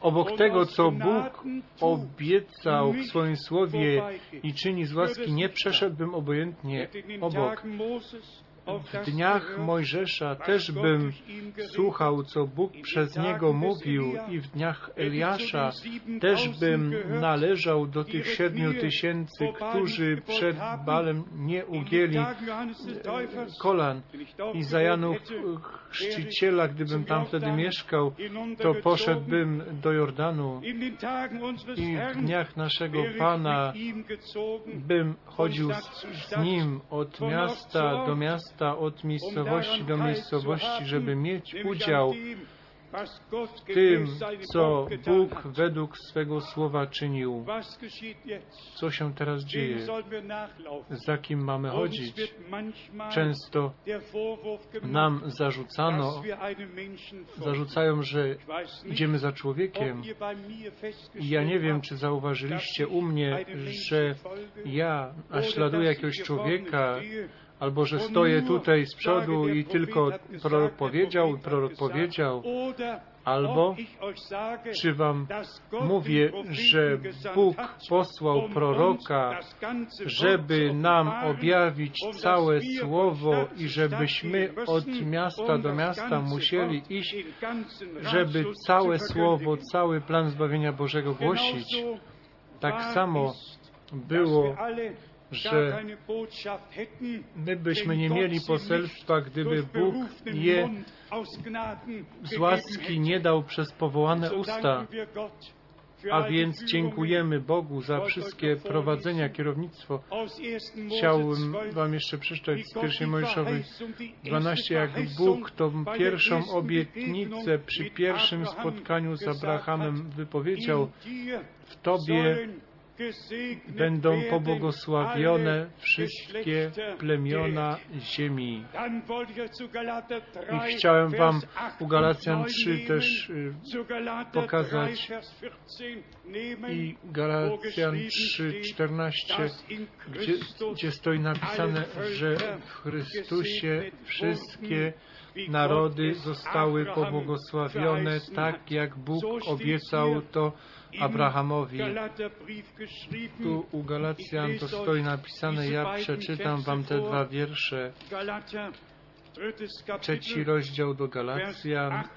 Obok tego, co Bóg obiecał w swoim słowie i czyni z łaski, nie przeszedłbym obojętnie obok. W dniach Mojżesza też bym słuchał, co Bóg przez niego mówił, i w dniach Eliasza też bym należał do tych siedmiu tysięcy, którzy przed Balem nie ugięli kolan. I za Janów Chrzciciela, gdybym tam wtedy mieszkał, to poszedłbym do Jordanu i w dniach naszego Pana bym chodził z, z Nim od miasta do miasta, od miejscowości do miejscowości, żeby mieć udział w tym, co Bóg według swego słowa czynił. Co się teraz dzieje? Za kim mamy chodzić? Często nam zarzucano, zarzucają, że idziemy za człowiekiem. Ja nie wiem, czy zauważyliście u mnie, że ja naśladuję jakiegoś człowieka, albo że stoję tutaj z przodu i tylko prorok powiedział, prorok powiedział, albo czy Wam mówię, że Bóg posłał proroka, żeby nam objawić całe Słowo i żebyśmy od miasta do miasta musieli iść, żeby całe Słowo, cały plan zbawienia Bożego głosić. Tak samo było że my byśmy nie mieli poselstwa, gdyby Bóg je z łaski nie dał przez powołane usta. A więc dziękujemy Bogu za wszystkie prowadzenia, kierownictwo. Chciałbym Wam jeszcze przeczytać z pierwszej Mojżeszowej 12, jak Bóg tą pierwszą obietnicę przy pierwszym spotkaniu z Abrahamem wypowiedział w Tobie będą pobłogosławione wszystkie plemiona ziemi. I chciałem Wam u Galacjan 3 też pokazać i Galacjan 3, 14, gdzie, gdzie stoi napisane, że w Chrystusie wszystkie narody zostały pobłogosławione tak, jak Bóg obiecał to Abrahamowi. Tu u Galacjan to stoi napisane, ja przeczytam Wam te dwa wiersze. Trzeci rozdział do Galacjan,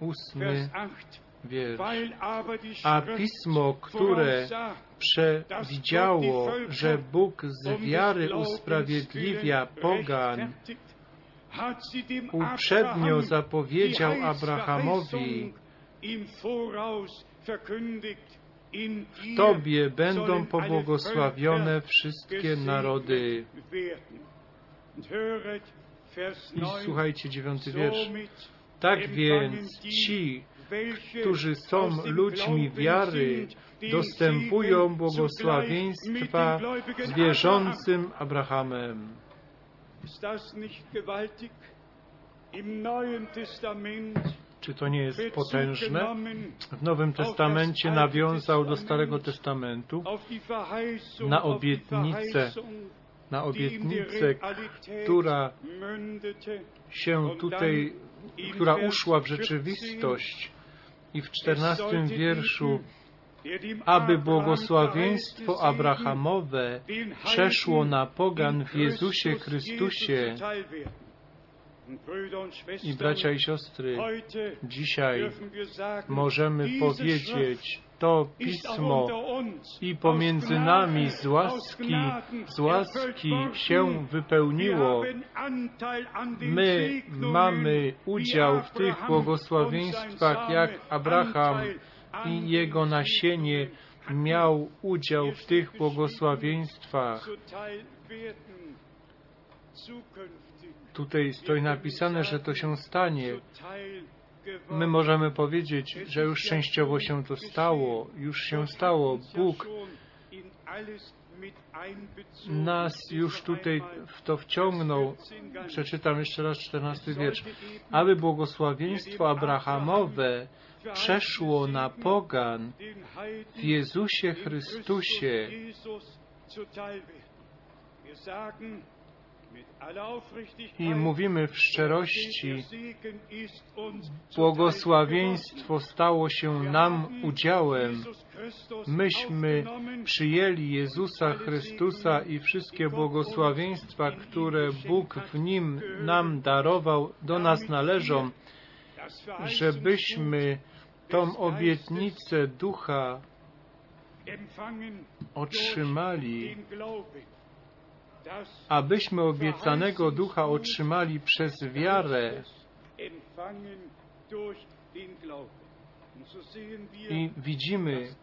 ósmy wiersz. A pismo, które przewidziało, że Bóg z wiary usprawiedliwia pogan, uprzednio zapowiedział Abrahamowi, Dir Tobie będą pobłogosławione wszystkie narody. I 9. słuchajcie dziewiąty wiersz. Tak więc ci, którzy są ludźmi wiary, dostępują błogosławieństwa z wierzącym Abrahamem. Ist das nicht gewaltig? Im Neuen Testament Czy to nie jest potężne? W Nowym Testamencie nawiązał do Starego Testamentu na obietnicę, na obietnicę, która się tutaj, która uszła w rzeczywistość. I w czternastym wierszu, aby błogosławieństwo Abrahamowe przeszło na pogan w Jezusie Chrystusie. I bracia i siostry, dzisiaj możemy powiedzieć, to pismo i pomiędzy nami z łaski, z łaski się wypełniło. My mamy udział w tych błogosławieństwach, jak Abraham i jego nasienie miał udział w tych błogosławieństwach. Tutaj stoi napisane, że to się stanie. My możemy powiedzieć, że już częściowo się to stało, już się stało. Bóg nas już tutaj w to wciągnął. Przeczytam jeszcze raz czternasty wiersz. Aby błogosławieństwo Abrahamowe przeszło na pogan w Jezusie Chrystusie. I mówimy w szczerości, błogosławieństwo stało się nam udziałem. Myśmy przyjęli Jezusa Chrystusa i wszystkie błogosławieństwa, które Bóg w Nim nam darował, do nas należą, żebyśmy tą obietnicę Ducha otrzymali, abyśmy obiecanego Ducha otrzymali przez wiarę. I widzimy,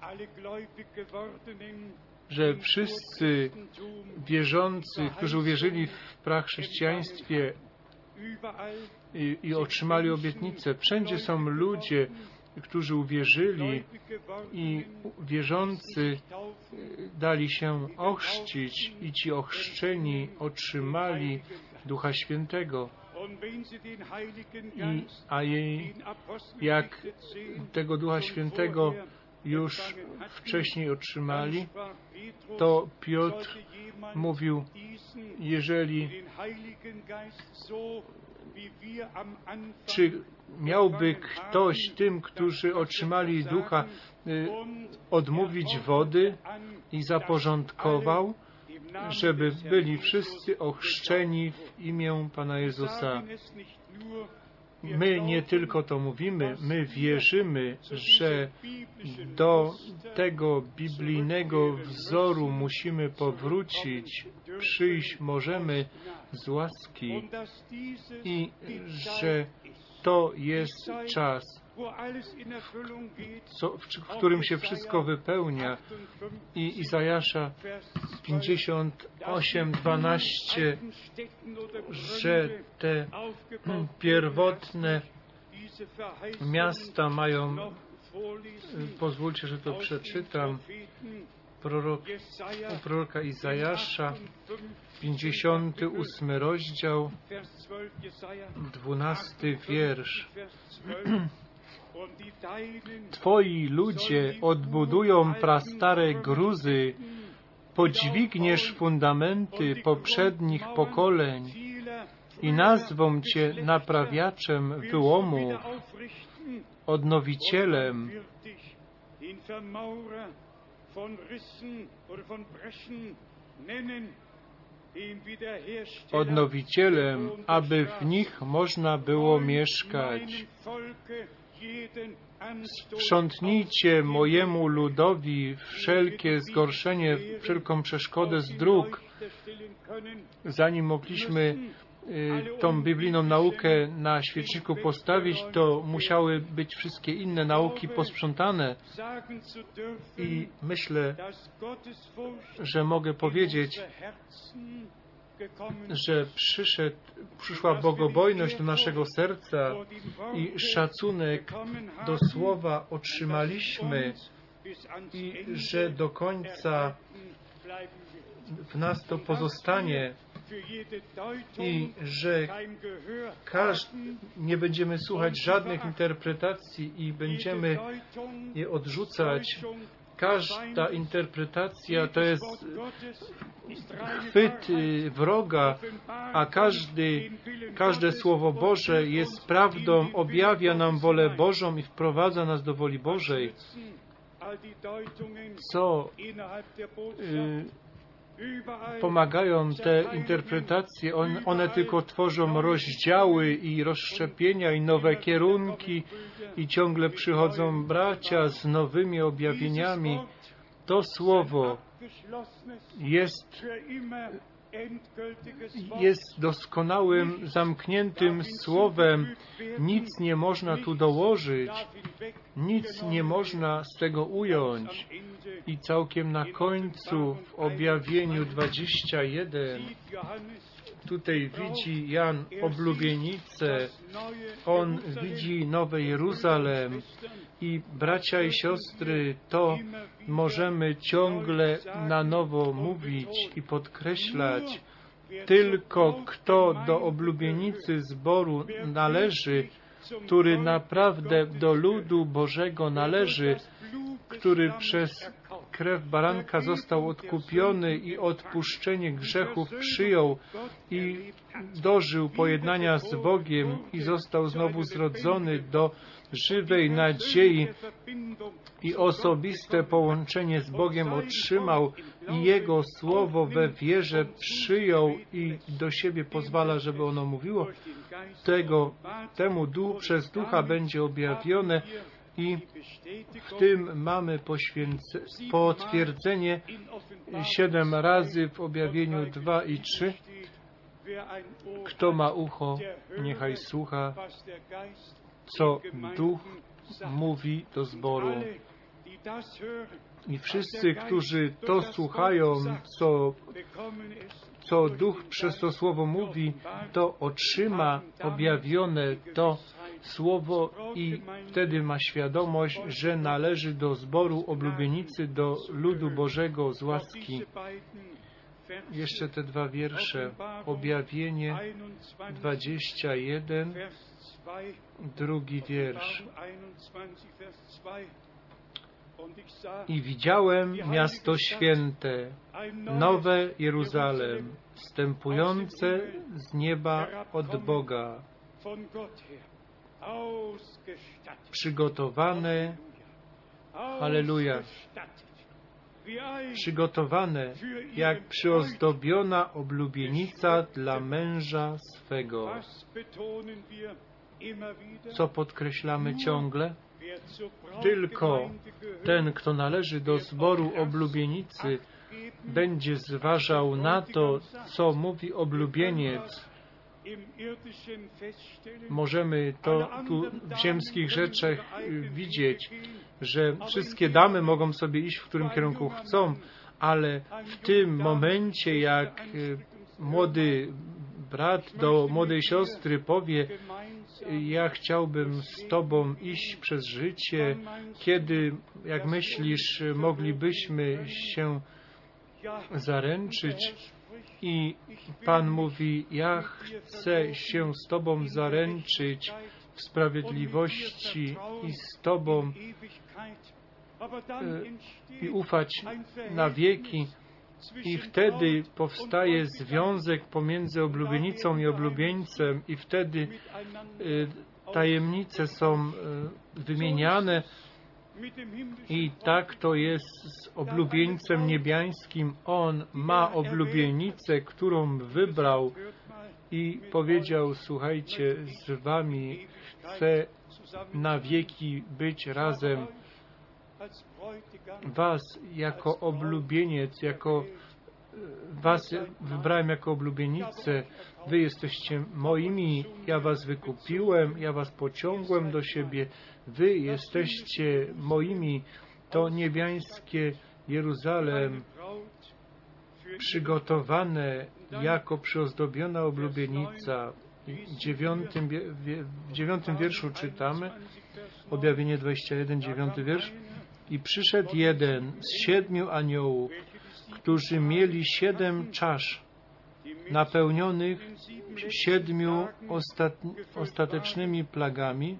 że wszyscy wierzący, którzy uwierzyli w prachrześcijaństwie i, i otrzymali obietnicę, wszędzie są ludzie, którzy uwierzyli i wierzący dali się ochrzcić i ci ochrzczeni otrzymali Ducha Świętego. I, a jej, jak tego Ducha Świętego już wcześniej otrzymali, to Piotr mówił, jeżeli czy miałby ktoś tym, którzy otrzymali ducha, odmówić wody i zaporządkował, żeby byli wszyscy ochrzczeni w imię Pana Jezusa. My nie tylko to mówimy, my wierzymy, że do tego biblijnego wzoru musimy powrócić, przyjść możemy z łaski i że to jest czas, co, w, w którym się wszystko wypełnia. I Izajasza 58, 12, że te pierwotne miasta mają, pozwólcie, że to przeczytam, prorok, u proroka Izajasza, 58 rozdział, 12 wiersz. Twoi ludzie odbudują prastare gruzy, podźwigniesz fundamenty poprzednich pokoleń i nazwą Cię naprawiaczem wyłomów, odnowicielem, odnowicielem, aby w nich można było mieszkać. Sprzątnijcie mojemu ludowi wszelkie zgorszenie, wszelką przeszkodę z dróg, zanim mogliśmy y, tą biblijną naukę na świeczniku postawić, to musiały być wszystkie inne nauki posprzątane. I myślę, że mogę powiedzieć, że przyszedł, przyszła bogobojność do naszego serca i szacunek do słowa otrzymaliśmy i że do końca w nas to pozostanie i że kein Gehör każ, haben, nie będziemy słuchać żadnych interpretacji i będziemy je odrzucać. Każda interpretacja to jest chwyt y, wroga, a każdy, każde Słowo Boże jest prawdą, objawia nam wolę. Bożą i wprowadza nas do woli Bożej. Co pomagają te interpretacje, on, one tylko tworzą rozdziały i rozszczepienia i nowe kierunki i ciągle przychodzą bracia z nowymi objawieniami. To słowo jest, jest doskonałym, zamkniętym słowem. Nic nie można tu dołożyć, nic nie można z tego ująć. I całkiem na końcu w objawieniu 21 sieht Johannes tutaj widzi Jan oblubienicę, on widzi Nowe Jeruzalem i bracia i siostry, to możemy ciągle na nowo mówić i podkreślać. Tylko kto do oblubienicy zboru należy, który naprawdę do ludu Bożego należy, który przez krew baranka został odkupiony i odpuszczenie grzechów przyjął i dożył pojednania z Bogiem i został znowu zrodzony do żywej nadziei i osobiste połączenie z Bogiem otrzymał i Jego słowo we wierze przyjął i do siebie pozwala, żeby ono mówiło, tego, temu duch, przez ducha będzie objawione i w tym mamy potwierdzenie siedem razy w objawieniu 2 i 3. Kto ma ucho, niechaj słucha, co duch mówi do zboru. I wszyscy, którzy to słuchają, co, co duch przez to słowo mówi, to otrzyma objawione to słowo i wtedy ma świadomość, że należy do zboru oblubienicy, do ludu Bożego z łaski. Jeszcze te dwa wiersze. Objawienie 21, drugi wiersz. I widziałem miasto święte, nowe Jeruzalem, wstępujące z nieba od Boga, przygotowane, halleluja, przygotowane jak przyozdobiona oblubienica dla męża swego. Co podkreślamy ciągle? Tylko ten, kto należy do zboru oblubienicy, będzie zważał na to, co mówi oblubieniec. Możemy to tu w ziemskich rzeczach y, widzieć, że wszystkie damy mogą sobie iść w którym kierunku chcą, ale w tym momencie, jak y, młody brat do młodej siostry powie, ja chciałbym z Tobą iść przez życie, kiedy, jak myślisz, moglibyśmy się zaręczyć i Pan mówi, ja chcę się z Tobą zaręczyć w sprawiedliwości i z Tobą i ufać na wieki. I wtedy powstaje związek pomiędzy oblubienicą i oblubieńcem, i wtedy y, tajemnice są y, wymieniane. I tak to jest z oblubieńcem niebiańskim. On ma oblubienicę, którą wybrał i powiedział: Słuchajcie, z wami chcę na wieki być razem Was jako oblubieniec, jako Was wybrałem jako oblubienicę, Wy jesteście moimi, ja Was wykupiłem, ja Was pociągłem do siebie, Wy jesteście moimi, to niebiańskie Jeruzalem, przygotowane jako przyozdobiona oblubienica. W dziewiątym, w dziewiątym wierszu czytamy, objawienie 21, dziewiąty wiersz, i przyszedł jeden z siedmiu aniołów, którzy mieli siedem czasz napełnionych siedmiu ostatecznymi plagami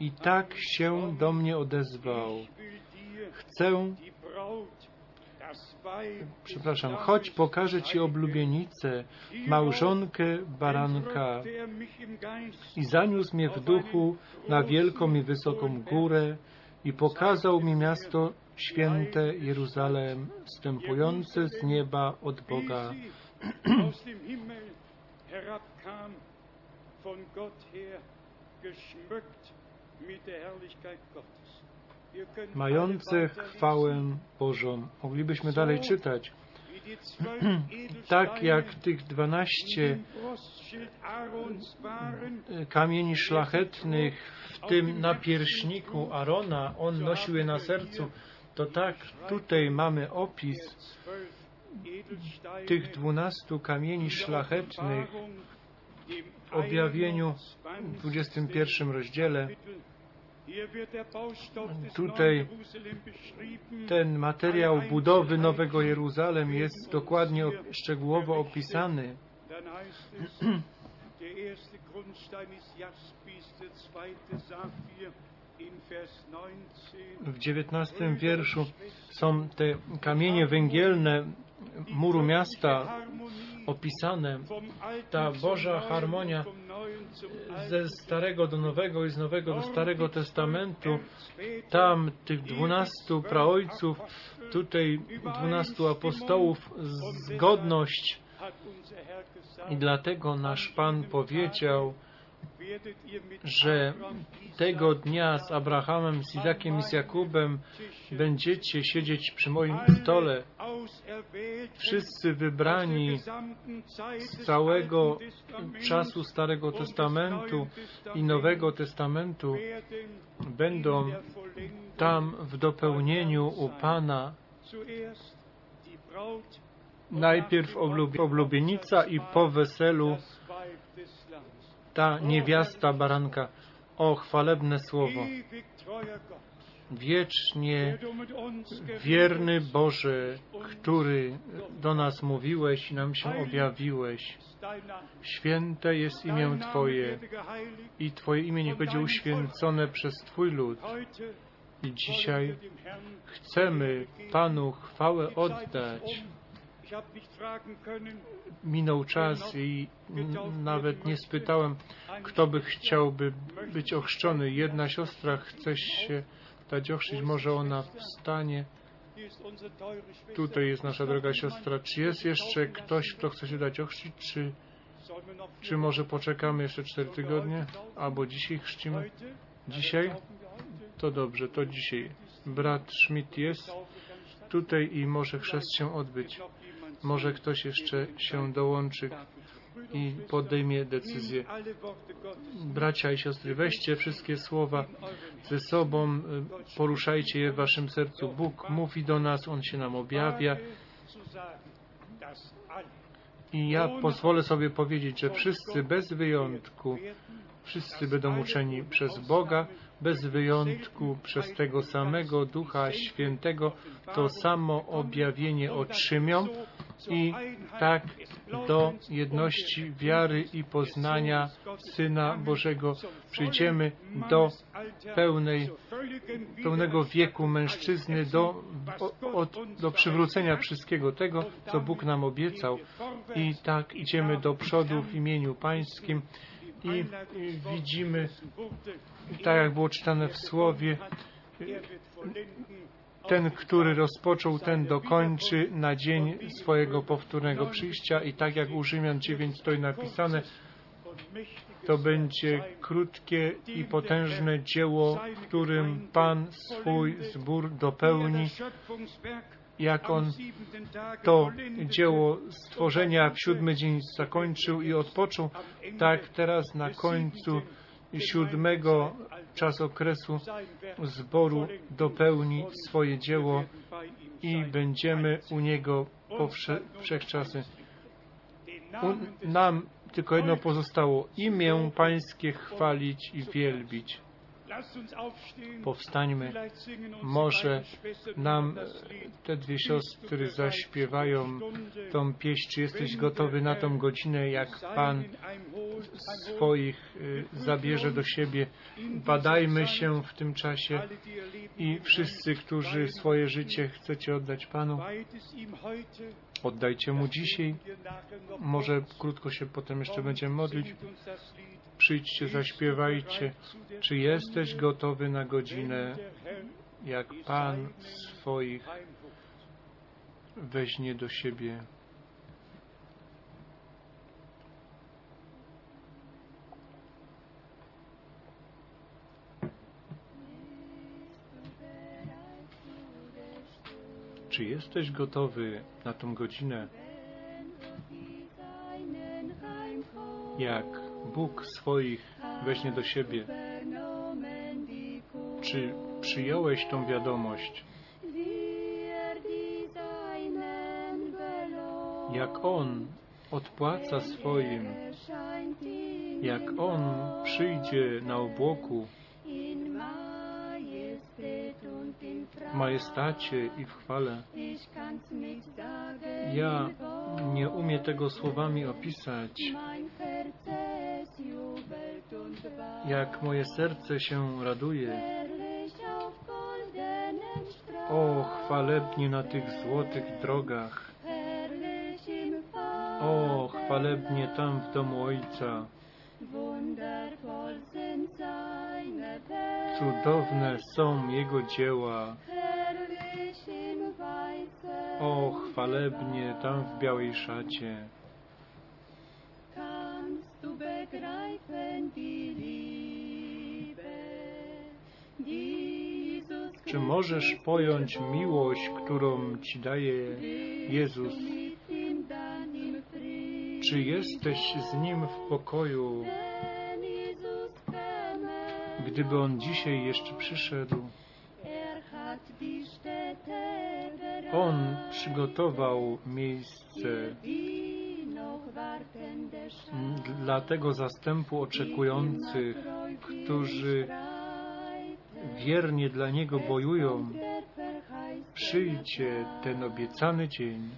i tak się do mnie odezwał. Chcę, przepraszam, chodź pokażę Ci oblubienicę, małżonkę baranka. I zaniósł mnie w duchu na wielką i wysoką górę i pokazał mi miasto święte Jeruzalem, wstępujące z nieba od Boga. Mające chwałę Bożą. Moglibyśmy dalej czytać. Tak jak tych dwanaście kamieni szlachetnych w tym napierśniku Arona, on nosił je na sercu, to tak tutaj mamy opis tych dwunastu kamieni szlachetnych w objawieniu w 21 rozdziale. Tutaj ten materiał budowy Nowego Jeruzalem jest dokładnie, szczegółowo opisany. W dziewiętnastym wierszu są te kamienie węgielne muru miasta opisane. Ta Boża harmonia ze Starego do Nowego i z Nowego do Starego Testamentu. Tam tych dwunastu praojców, tutaj dwunastu apostołów, zgodność. I dlatego nasz Pan powiedział, że tego dnia z Abrahamem, z Izakiem i z Jakubem będziecie siedzieć przy moim stole. Wszyscy wybrani z całego czasu Starego Testamentu i Nowego Testamentu będą tam w dopełnieniu u Pana najpierw oblubienica i po weselu ta niewiasta baranka. O, chwalebne słowo. Wiecznie wierny Boże, który do nas mówiłeś i nam się objawiłeś. Święte jest imię Twoje i Twoje imię nie będzie uświęcone przez Twój lud. I dzisiaj chcemy Panu chwałę oddać minął czas i nawet nie spytałem, kto by chciałby być ochrzczony. Jedna siostra chce się dać ochrzcić, może ona wstanie. Tutaj jest nasza droga siostra. Czy jest jeszcze ktoś, kto chce się dać ochrzcić, czy, czy może poczekamy jeszcze cztery tygodnie? Albo dzisiaj chrzcimy? Dzisiaj? To dobrze, to dzisiaj. Brat Schmidt jest tutaj i może chrzest się odbyć. Może ktoś jeszcze się dołączy i podejmie decyzję. Bracia i siostry, weźcie wszystkie słowa ze sobą, poruszajcie je w waszym sercu. Bóg mówi do nas, On się nam objawia. I ja pozwolę sobie powiedzieć, że wszyscy bez wyjątku, wszyscy będą uczeni przez Boga, bez wyjątku przez tego samego Ducha Świętego to samo objawienie otrzymią i tak do jedności wiary i poznania Syna Bożego przyjdziemy do pełnej, pełnego wieku mężczyzny, do, od, do przywrócenia wszystkiego tego, co Bóg nam obiecał. I tak idziemy do przodu w imieniu Pańskim i widzimy, tak jak było czytane w Słowie, ten, który rozpoczął, ten dokończy na dzień swojego powtórnego przyjścia. I tak jak u Rzymian 9 stoi napisane, to będzie krótkie i potężne dzieło, w którym Pan swój zbór dopełni jak On to dzieło stworzenia w siódmy dzień zakończył i odpoczął, tak teraz na końcu siódmego czasokresu zboru dopełni swoje dzieło i będziemy u Niego po wsze, wszechczasy. Nam tylko jedno pozostało, imię Pańskie chwalić i wielbić. Powstańmy. Może nam te dwie siostry zaśpiewają tą pieśń, czy jesteś gotowy na tą godzinę, jak Pan swoich y, zabierze do siebie. Badajmy się w tym czasie i wszyscy, którzy swoje życie chcecie oddać Panu, oddajcie Mu dzisiaj. Może krótko się potem jeszcze będziemy modlić. Przyjdźcie, zaśpiewajcie. Czy jesteś gotowy na godzinę, jak Pan swoich weźmie do siebie? Czy jesteś gotowy na tą godzinę, jak Bóg swoich weźmie do siebie? Czy przyjąłeś tą wiadomość, jak On odpłaca swoim, jak On przyjdzie na obłoku w majestacie i w chwale? Ja nie umiem tego słowami opisać, jak moje serce się raduje. O, chwalebnie na tych złotych drogach. O, chwalebnie tam w domu Ojca. Cudowne są Jego dzieła. O, chwalebnie tam w białej szacie. Możesz pojąć miłość, którą Ci daje Jezus? Czy jesteś z Nim w pokoju, gdyby On dzisiaj jeszcze przyszedł? On przygotował miejsce dla tego zastępu oczekujących, którzy wiernie dla Niego bojują. Przyjdzie ten obiecany dzień.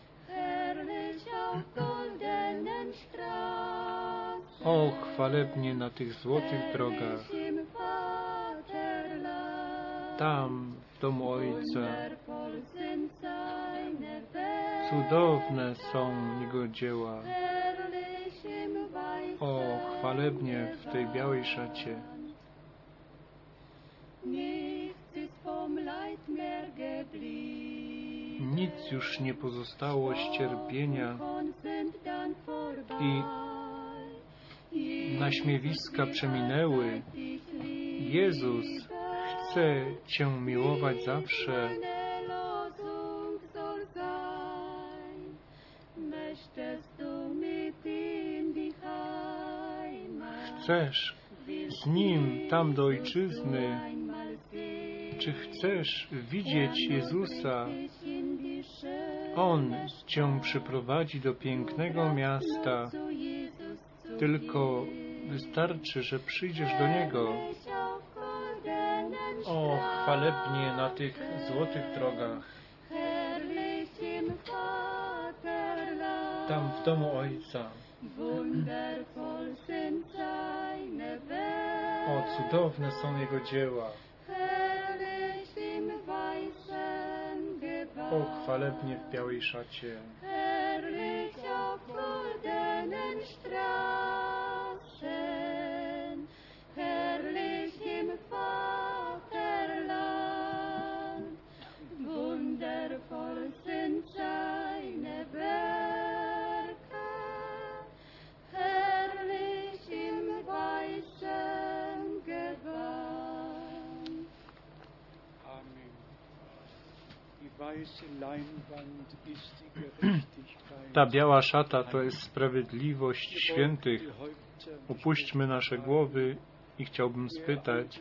O, chwalebnie na tych złotych drogach, tam w domu Ojca. Cudowne są Jego dzieła. O, chwalebnie w tej białej szacie. Już nie pozostało z cierpienia Und sind dann vorbei. i naśmiewiska przeminęły. Jezus chce Cię miłować zawsze. Chcesz z Nim tam do ojczyzny? Czy chcesz widzieć Jezusa? On Cię przyprowadzi do pięknego miasta. Tylko wystarczy, że przyjdziesz do Niego. O, chwalebnie na tych złotych drogach, tam w domu Ojca. O, cudowne są Jego dzieła. O, chwalebnie w białej szacie. Ta biała szata to jest sprawiedliwość świętych. Upuśćmy nasze głowy i chciałbym spytać,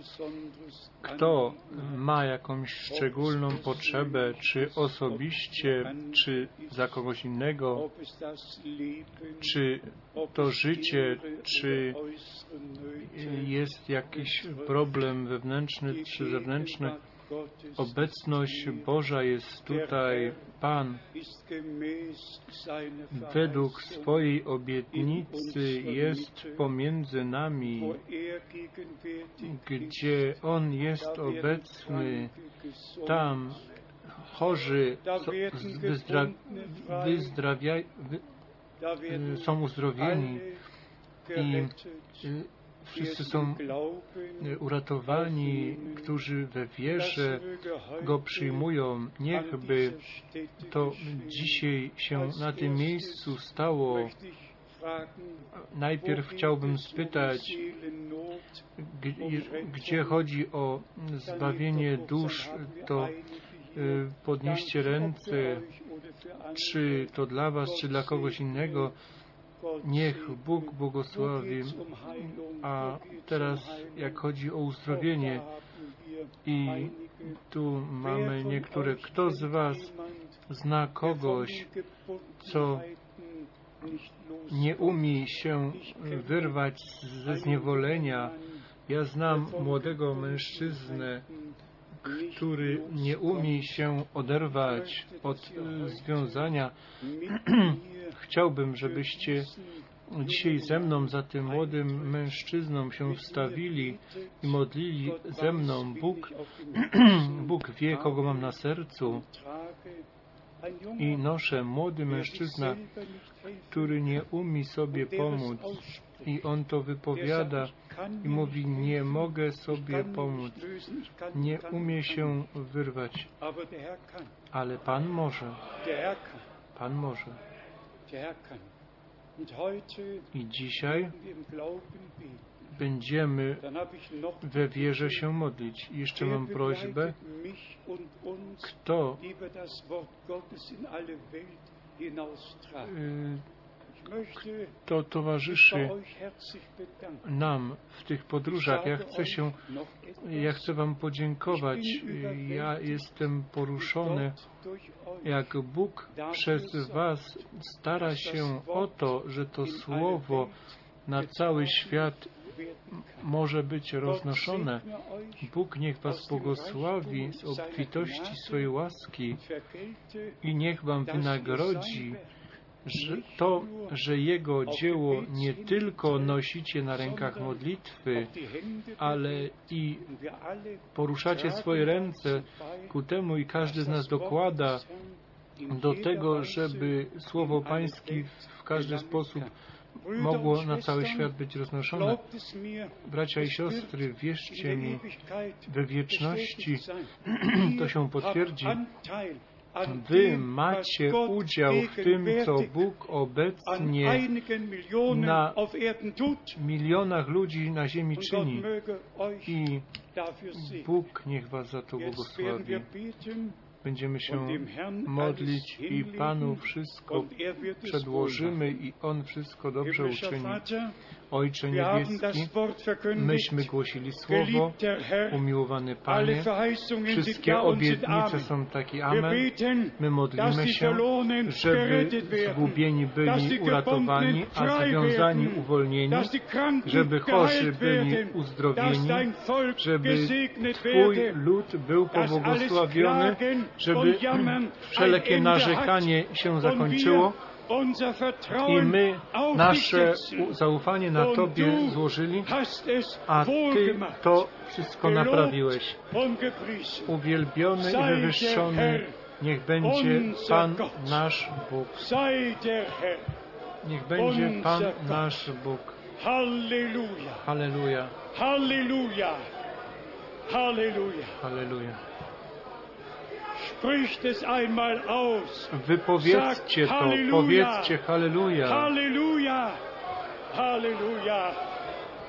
kto ma jakąś szczególną potrzebę, czy osobiście, czy za kogoś innego, czy to życie, czy jest jakiś problem wewnętrzny czy zewnętrzny. Obecność Boża jest tutaj. Pan według swojej obietnicy jest pomiędzy nami, gdzie. On jest obecny. Tam chorzy wyzdra, wyzdrawia, wy, są uzdrowieni. I wszyscy są y, uratowani, którzy we wierze Go przyjmują. Niechby to dzisiaj się na tym miejscu stało. Najpierw chciałbym spytać, gdzie chodzi o zbawienie dusz, to y, podnieście ręce, czy to dla Was, czy dla kogoś innego. Niech Bóg błogosławi. A teraz, jak chodzi o uzdrowienie, i tu mamy niektóre, kto z Was zna kogoś, co nie umie się wyrwać ze zniewolenia. Ja znam młodego mężczyznę, który nie umie się oderwać od y, związania. Chciałbym, żebyście dzisiaj ze mną za tym młodym mężczyzną się wstawili i modlili ze mną. Bóg, Bóg wie, kogo mam na sercu i noszę młody mężczyzna, który nie umie sobie pomóc i on to wypowiada i mówi, nie mogę sobie pomóc, nie umie się wyrwać, ale Pan może. Pan może. I dzisiaj będziemy we wierze się modlić. Jeszcze mam prośbę, kto to towarzyszy nam w tych podróżach. Ja chcę się, ja chcę Wam podziękować. Ja jestem poruszony, jak Bóg przez Was stara się o to, że to Słowo na cały świat może być roznoszone. Bóg niech Was błogosławi z obfitości swojej łaski i niech Wam wynagrodzi że to, że Jego dzieło nie tylko nosicie na rękach modlitwy, ale i poruszacie swoje ręce ku temu i każdy z nas dokłada do tego, żeby Słowo Pańskie w każdy sposób mogło na cały świat być roznoszone. Bracia i siostry, wierzcie mi, we wieczności to się potwierdzi. Wy macie udział w tym, co Bóg obecnie na milionach ludzi na ziemi czyni. I. Bóg niech Was za to błogosławi. Będziemy się modlić i Panu wszystko er przedłożymy i On wszystko dobrze uczyni. Ojcze niebieski, myśmy głosili Słowo, umiłowany Panie, wszystkie obietnice są takie Amen. My modlimy się, żeby zgubieni byli uratowani, a werden, uwolnieni, żeby chorzy byli uzdrowieni, żeby Twój lud był pobłogosławiony, żeby wszelkie narzekanie się zakończyło i my nasze zaufanie na Tobie złożyli, a Ty to wszystko naprawiłeś. Uwielbiony i wywyższony niech będzie Pan nasz Bóg. Niech będzie Pan nasz Bóg. Halleluja. Halleluja, Halleluja. Halleluja. Wypowiedzcie to, powiedzcie halleluja. Halleluja. Halleluja.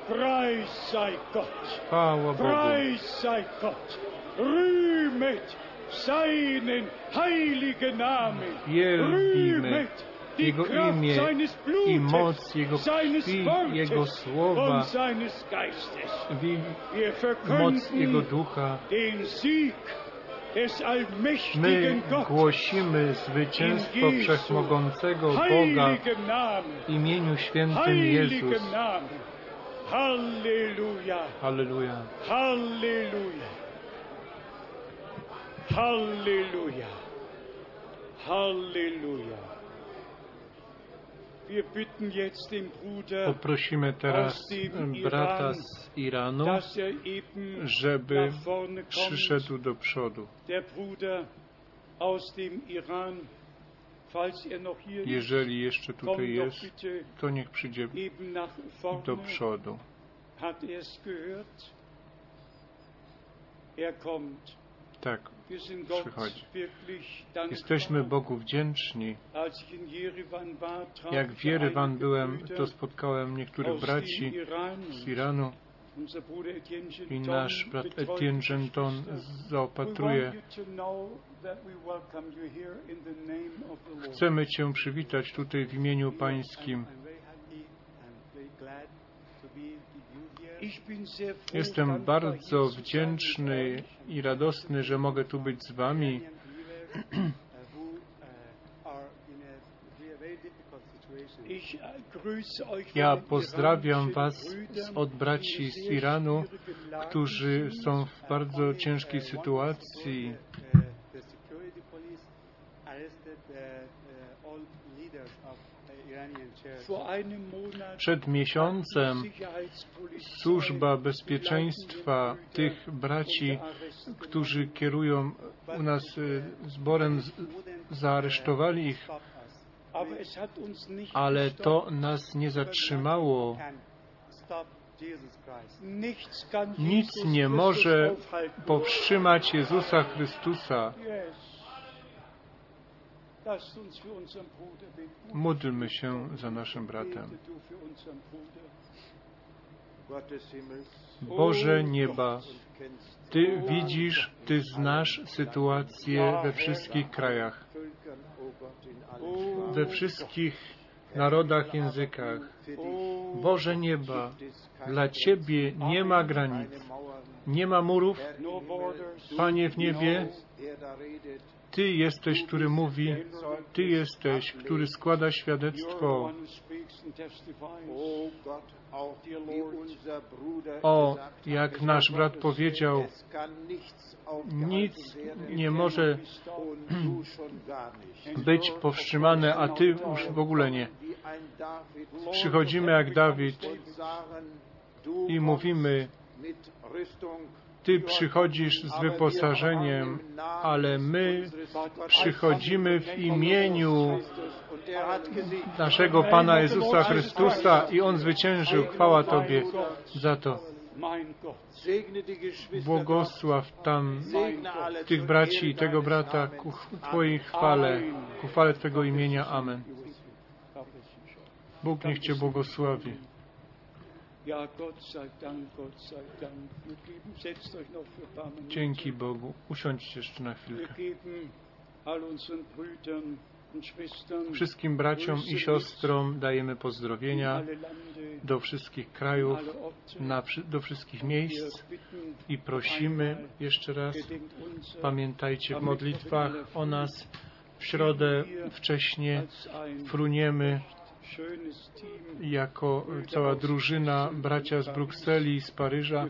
Preis sei Gott. Chwała Bogu. Preis sei Gott. Rühmet seinen heiligen Namen. Wielbimy Rühmet die Jego Kraft imię seines i Blutes, moc Jego seines krwi, Jego słowa, und seines Geistes. wi- Wir moc Jego ducha. My głosimy zwycięstwo Wszechmogącego Boga w imieniu świętym Jezus. Halleluja. Halleluja. Halleluja. Halleluja. Halleluja. Poprosimy teraz brata z Iranu, er żeby przyszedł do przodu. Er Jeżeli jeszcze tutaj jest, to niech przyjdzie do przodu. Er. Tak, przychodzi. jesteśmy. Bogu wdzięczni. Jak w einige byłem, to spotkałem niektórych braci z Iranu i nasz brat Etienne Genton zaopatruje. Chcemy Cię przywitać tutaj w imieniu Pańskim. Jestem bardzo wdzięczny i radosny, że mogę tu być z Wami. Ja pozdrawiam Was od braci z Iranu, którzy są w bardzo ciężkiej sytuacji. Przed miesiącem służba bezpieczeństwa tych braci, którzy kierują u nas y, zborem, zaaresztowali ich, ale to nas nie zatrzymało. Nic nie może powstrzymać Jezusa Chrystusa. Módlmy się za naszym bratem. Boże nieba, Ty widzisz, Ty znasz sytuację we wszystkich krajach, we wszystkich narodach, językach. Boże nieba, dla Ciebie nie ma granic, nie ma murów. Panie w niebie, redet, Ty jesteś, który mówi, Ty jesteś, który składa świadectwo. o jak nasz brat powiedział, nic nie może być powstrzymane, a Ty już w ogóle nie. Przychodzimy jak Dawid i mówimy, Ty przychodzisz z wyposażeniem, ale my przychodzimy w imieniu naszego Pana Jezusa Chrystusa i On zwyciężył. Chwała Tobie za to. Błogosław tam tych braci i tego brata ku Twojej chwale, ku chwale Twego imienia. Amen. Bóg niech Cię błogosławi. Dzięki Bogu. Usiądźcie jeszcze na chwilkę. Wszystkim braciom i siostrom dajemy pozdrowienia do wszystkich krajów, na, do wszystkich miejsc i prosimy jeszcze raz, pamiętajcie w modlitwach o nas. W środę wcześnie fruniemy. Jako cała drużyna, bracia z Brukseli, z Paryża.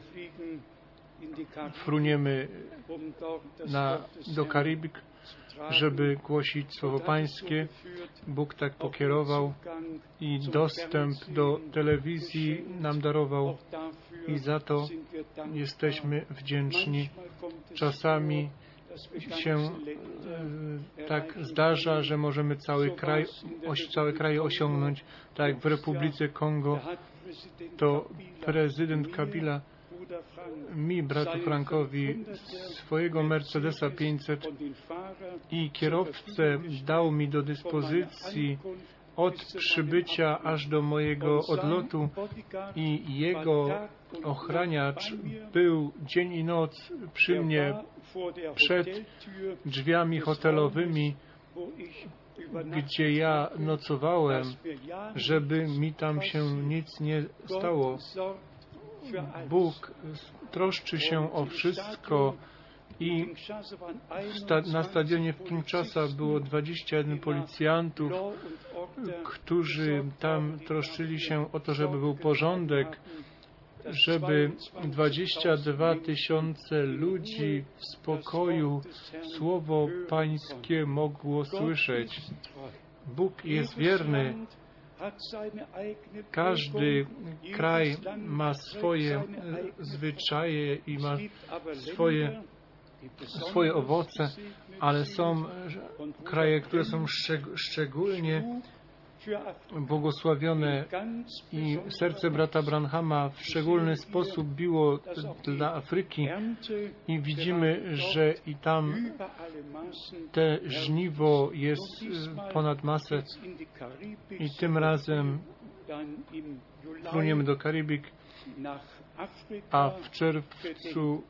Fruniemy na, do Karibik, żeby głosić Słowo Pańskie. Bóg tak pokierował i dostęp do telewizji nam darował i za to jesteśmy wdzięczni. Czasami się e, tak zdarza, że możemy cały kraj, oś, całe kraje osiągnąć, tak jak w Republice Kongo, to prezydent Kabila mi, bratu Frankowi, swojego Mercedesa 500 von den Fahrer i kierowcę dał mi do dyspozycji od przybycia aż do mojego odlotu i jego ochraniacz był dzień i noc przy mnie przed drzwiami hotelowymi, gdzie ja nocowałem, żeby mi tam się nic nie stało. Bóg troszczy się o wszystko i na stadionie w Kinshasa było 21 policjantów, którzy tam troszczyli się o to, żeby był porządek, żeby 22 tysiące ludzi w spokoju słowo Pańskie mogło słyszeć. Bóg jest wierny. Każdy kraj ma swoje zwyczaje i ma swoje, swoje owoce, ale są kraje, które są szczeg szczególnie błogosławione i serce brata Branhama w szczególny sposób biło dla Afryki. I widzimy, że i tam te żniwo jest ponad masę. I tym razem fruniemy do Karibik, a w czerwcu,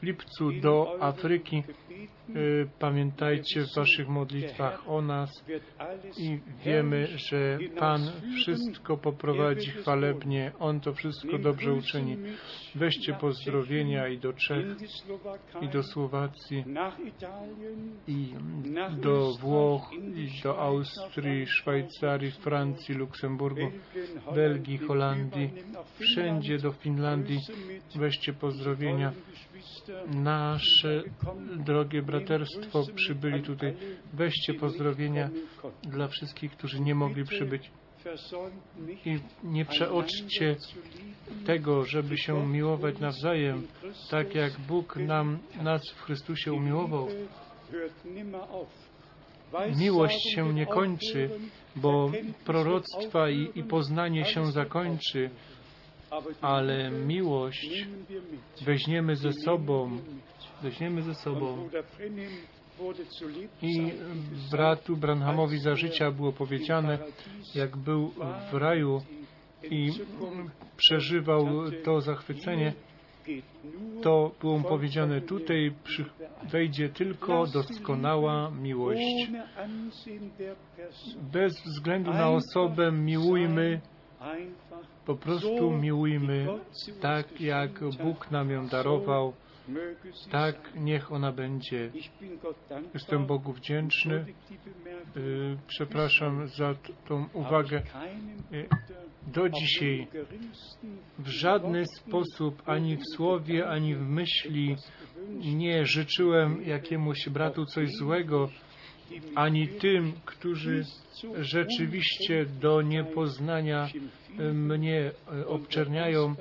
w lipcu do Afryki pamiętajcie w waszych modlitwach o nas i wiemy, że Pan wszystko poprowadzi chwalebnie, On to wszystko dobrze uczyni. Weźcie pozdrowienia i do Czech, i do Słowacji, i do Włoch, i do Austrii, Szwajcarii, Francji, Luksemburgu, Belgii, Holandii, wszędzie do Finlandii. Weźcie pozdrowienia. Nasze drogie braterstwo przybyli tutaj. Weźcie pozdrowienia dla wszystkich, którzy nie mogli przybyć. I nie przeoczcie tego, żeby się miłować nawzajem, tak jak Bóg nam, nas w Chrystusie umiłował. Miłość się nie kończy, bo proroctwa i, i poznanie się zakończy, ale miłość weźmiemy ze sobą, weźmiemy ze sobą. I bratu Branhamowi za życia było powiedziane, jak był w raju i przeżywał to zachwycenie, to było mu powiedziane, tutaj wejdzie tylko doskonała miłość. Bez względu na osobę miłujmy, po prostu miłujmy tak, jak Bóg nam ją darował, tak niech ona będzie. Jestem Bogu wdzięczny. Przepraszam za tą uwagę. Do dzisiaj w żaden sposób, ani w słowie, ani w myśli nie życzyłem jakiemuś bratu coś złego, ani tym, którzy rzeczywiście do niepoznania mnie obczerniają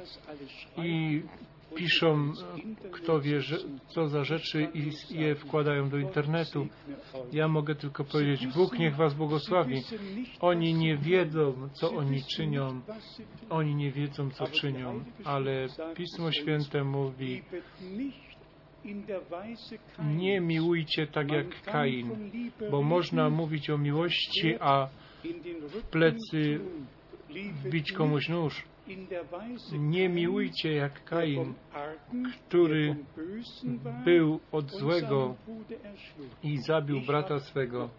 i piszą, kto wie, co za rzeczy i je wkładają do internetu. Ja mogę tylko powiedzieć, Bóg niech Was błogosławi. Oni nie wiedzą, co oni czynią. Oni nie wiedzą, co czynią, ale Pismo Święte mówi, nie miłujcie tak jak Kain, bo można mówić o miłości, a w plecy wbić komuś nóż. Nie miłujcie jak Kain, który był od złego i zabił brata swego.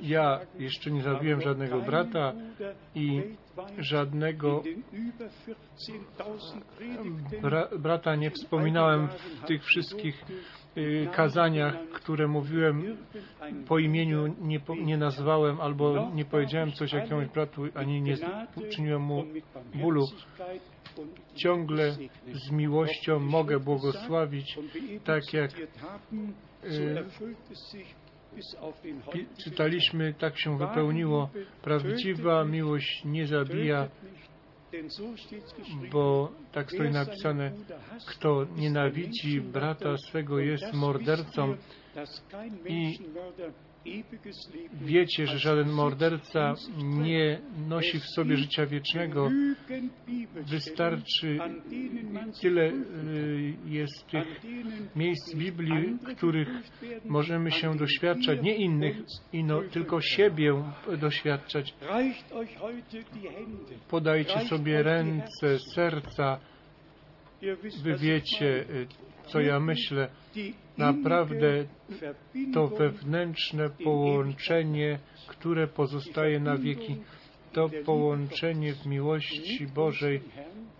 Ja jeszcze nie zabiłem żadnego brata i żadnego bra brata nie wspominałem w tych wszystkich kazaniach, które mówiłem po imieniu, nie, nie nazwałem albo nie powiedziałem coś jakiemuś bratu, ani nie uczyniłem mu bólu. Ciągle z miłością mogę błogosławić, tak jak y, czytaliśmy, tak się wypełniło. Prawdziwa miłość nie zabija, bo tak stoi napisane, kto nienawidzi brata swego jest mordercą. I wiecie, że żaden morderca nie nosi w sobie życia wiecznego. Wystarczy tyle y, jest tych miejsc Biblii, których możemy się doświadczać, nie innych, ino, tylko siebie doświadczać. Podajcie sobie ręce, serca, wy wiecie, y, co ja myślę. Naprawdę to wewnętrzne połączenie, które pozostaje na wieki, to połączenie w miłości Bożej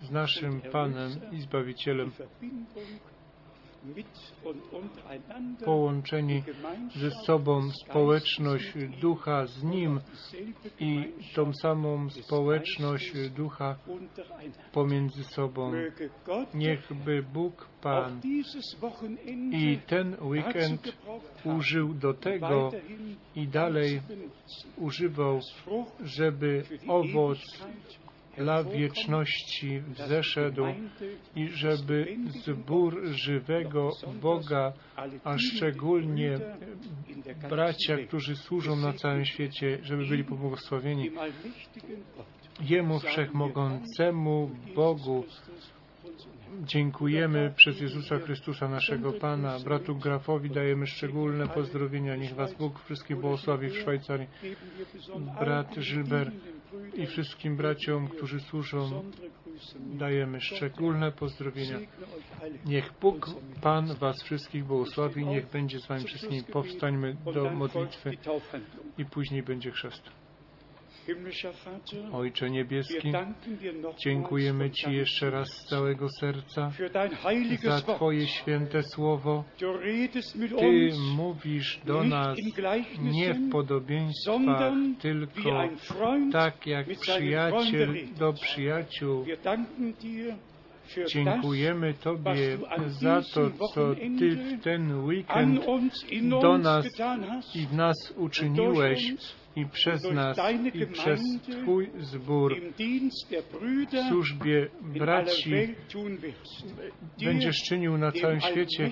z naszym Panem i Zbawicielem, połączenie ze sobą, społeczność ducha z Nim i tą samą społeczność ducha pomiędzy sobą. Niechby Bóg Pan i ten weekend użył do tego i dalej używał, żeby owoc dla wieczności wzeszedł i żeby zbór żywego Boga, a szczególnie bracia, którzy służą na całym świecie, żeby byli pobłogosławieni. Jemu Wszechmogącemu Bogu dziękujemy przez Jezusa Chrystusa, naszego Pana. Bratu Grafowi dajemy szczególne pozdrowienia. Niech Was Bóg wszystkich błogosławi w Szwajcarii. Brat Żylber i wszystkim braciom, którzy służą, dajemy szczególne pozdrowienia. Niech Bóg, Pan Was wszystkich błogosławi. Niech będzie z Wami wszystkimi. Powstańmy do modlitwy i później będzie chrzest. Ojcze Niebieski, dziękujemy Ci jeszcze raz z całego serca za Twoje święte słowo. Ty mówisz do nas nie w podobieństwach, tylko tak jak przyjaciel do przyjaciół. Dziękujemy Tobie za to, co Ty w ten weekend do nas i w nas uczyniłeś i przez nas i przez Twój zbór w służbie braci będziesz czynił na całym świecie.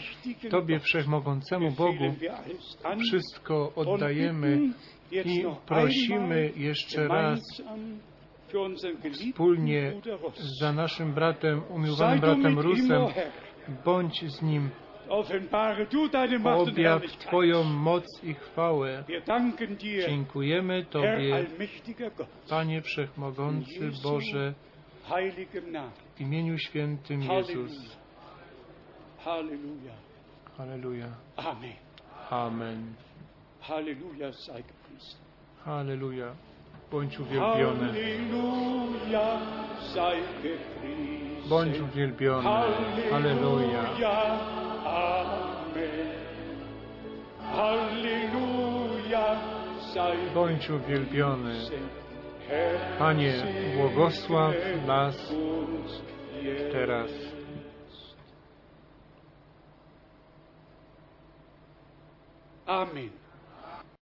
Tobie Wszechmogącemu Bogu wszystko oddajemy i prosimy jeszcze raz wspólnie za naszym bratem, umiłowanym bratem Rusem, bądź z nim. Objaw Twoją moc i chwałę. Dziękujemy Tobie, Panie Wszechmogący Boże, w imieniu świętym Jezus. Halleluja. Halleluja. Amen. Amen. Halleluja sei gepriesen. Halleluja. Bądź uwielbiony. Halleluja sei gepriesen. Bądź uwielbiony. Halleluja. Bądź uwielbiony. Panie, błogosław nas teraz. Amen.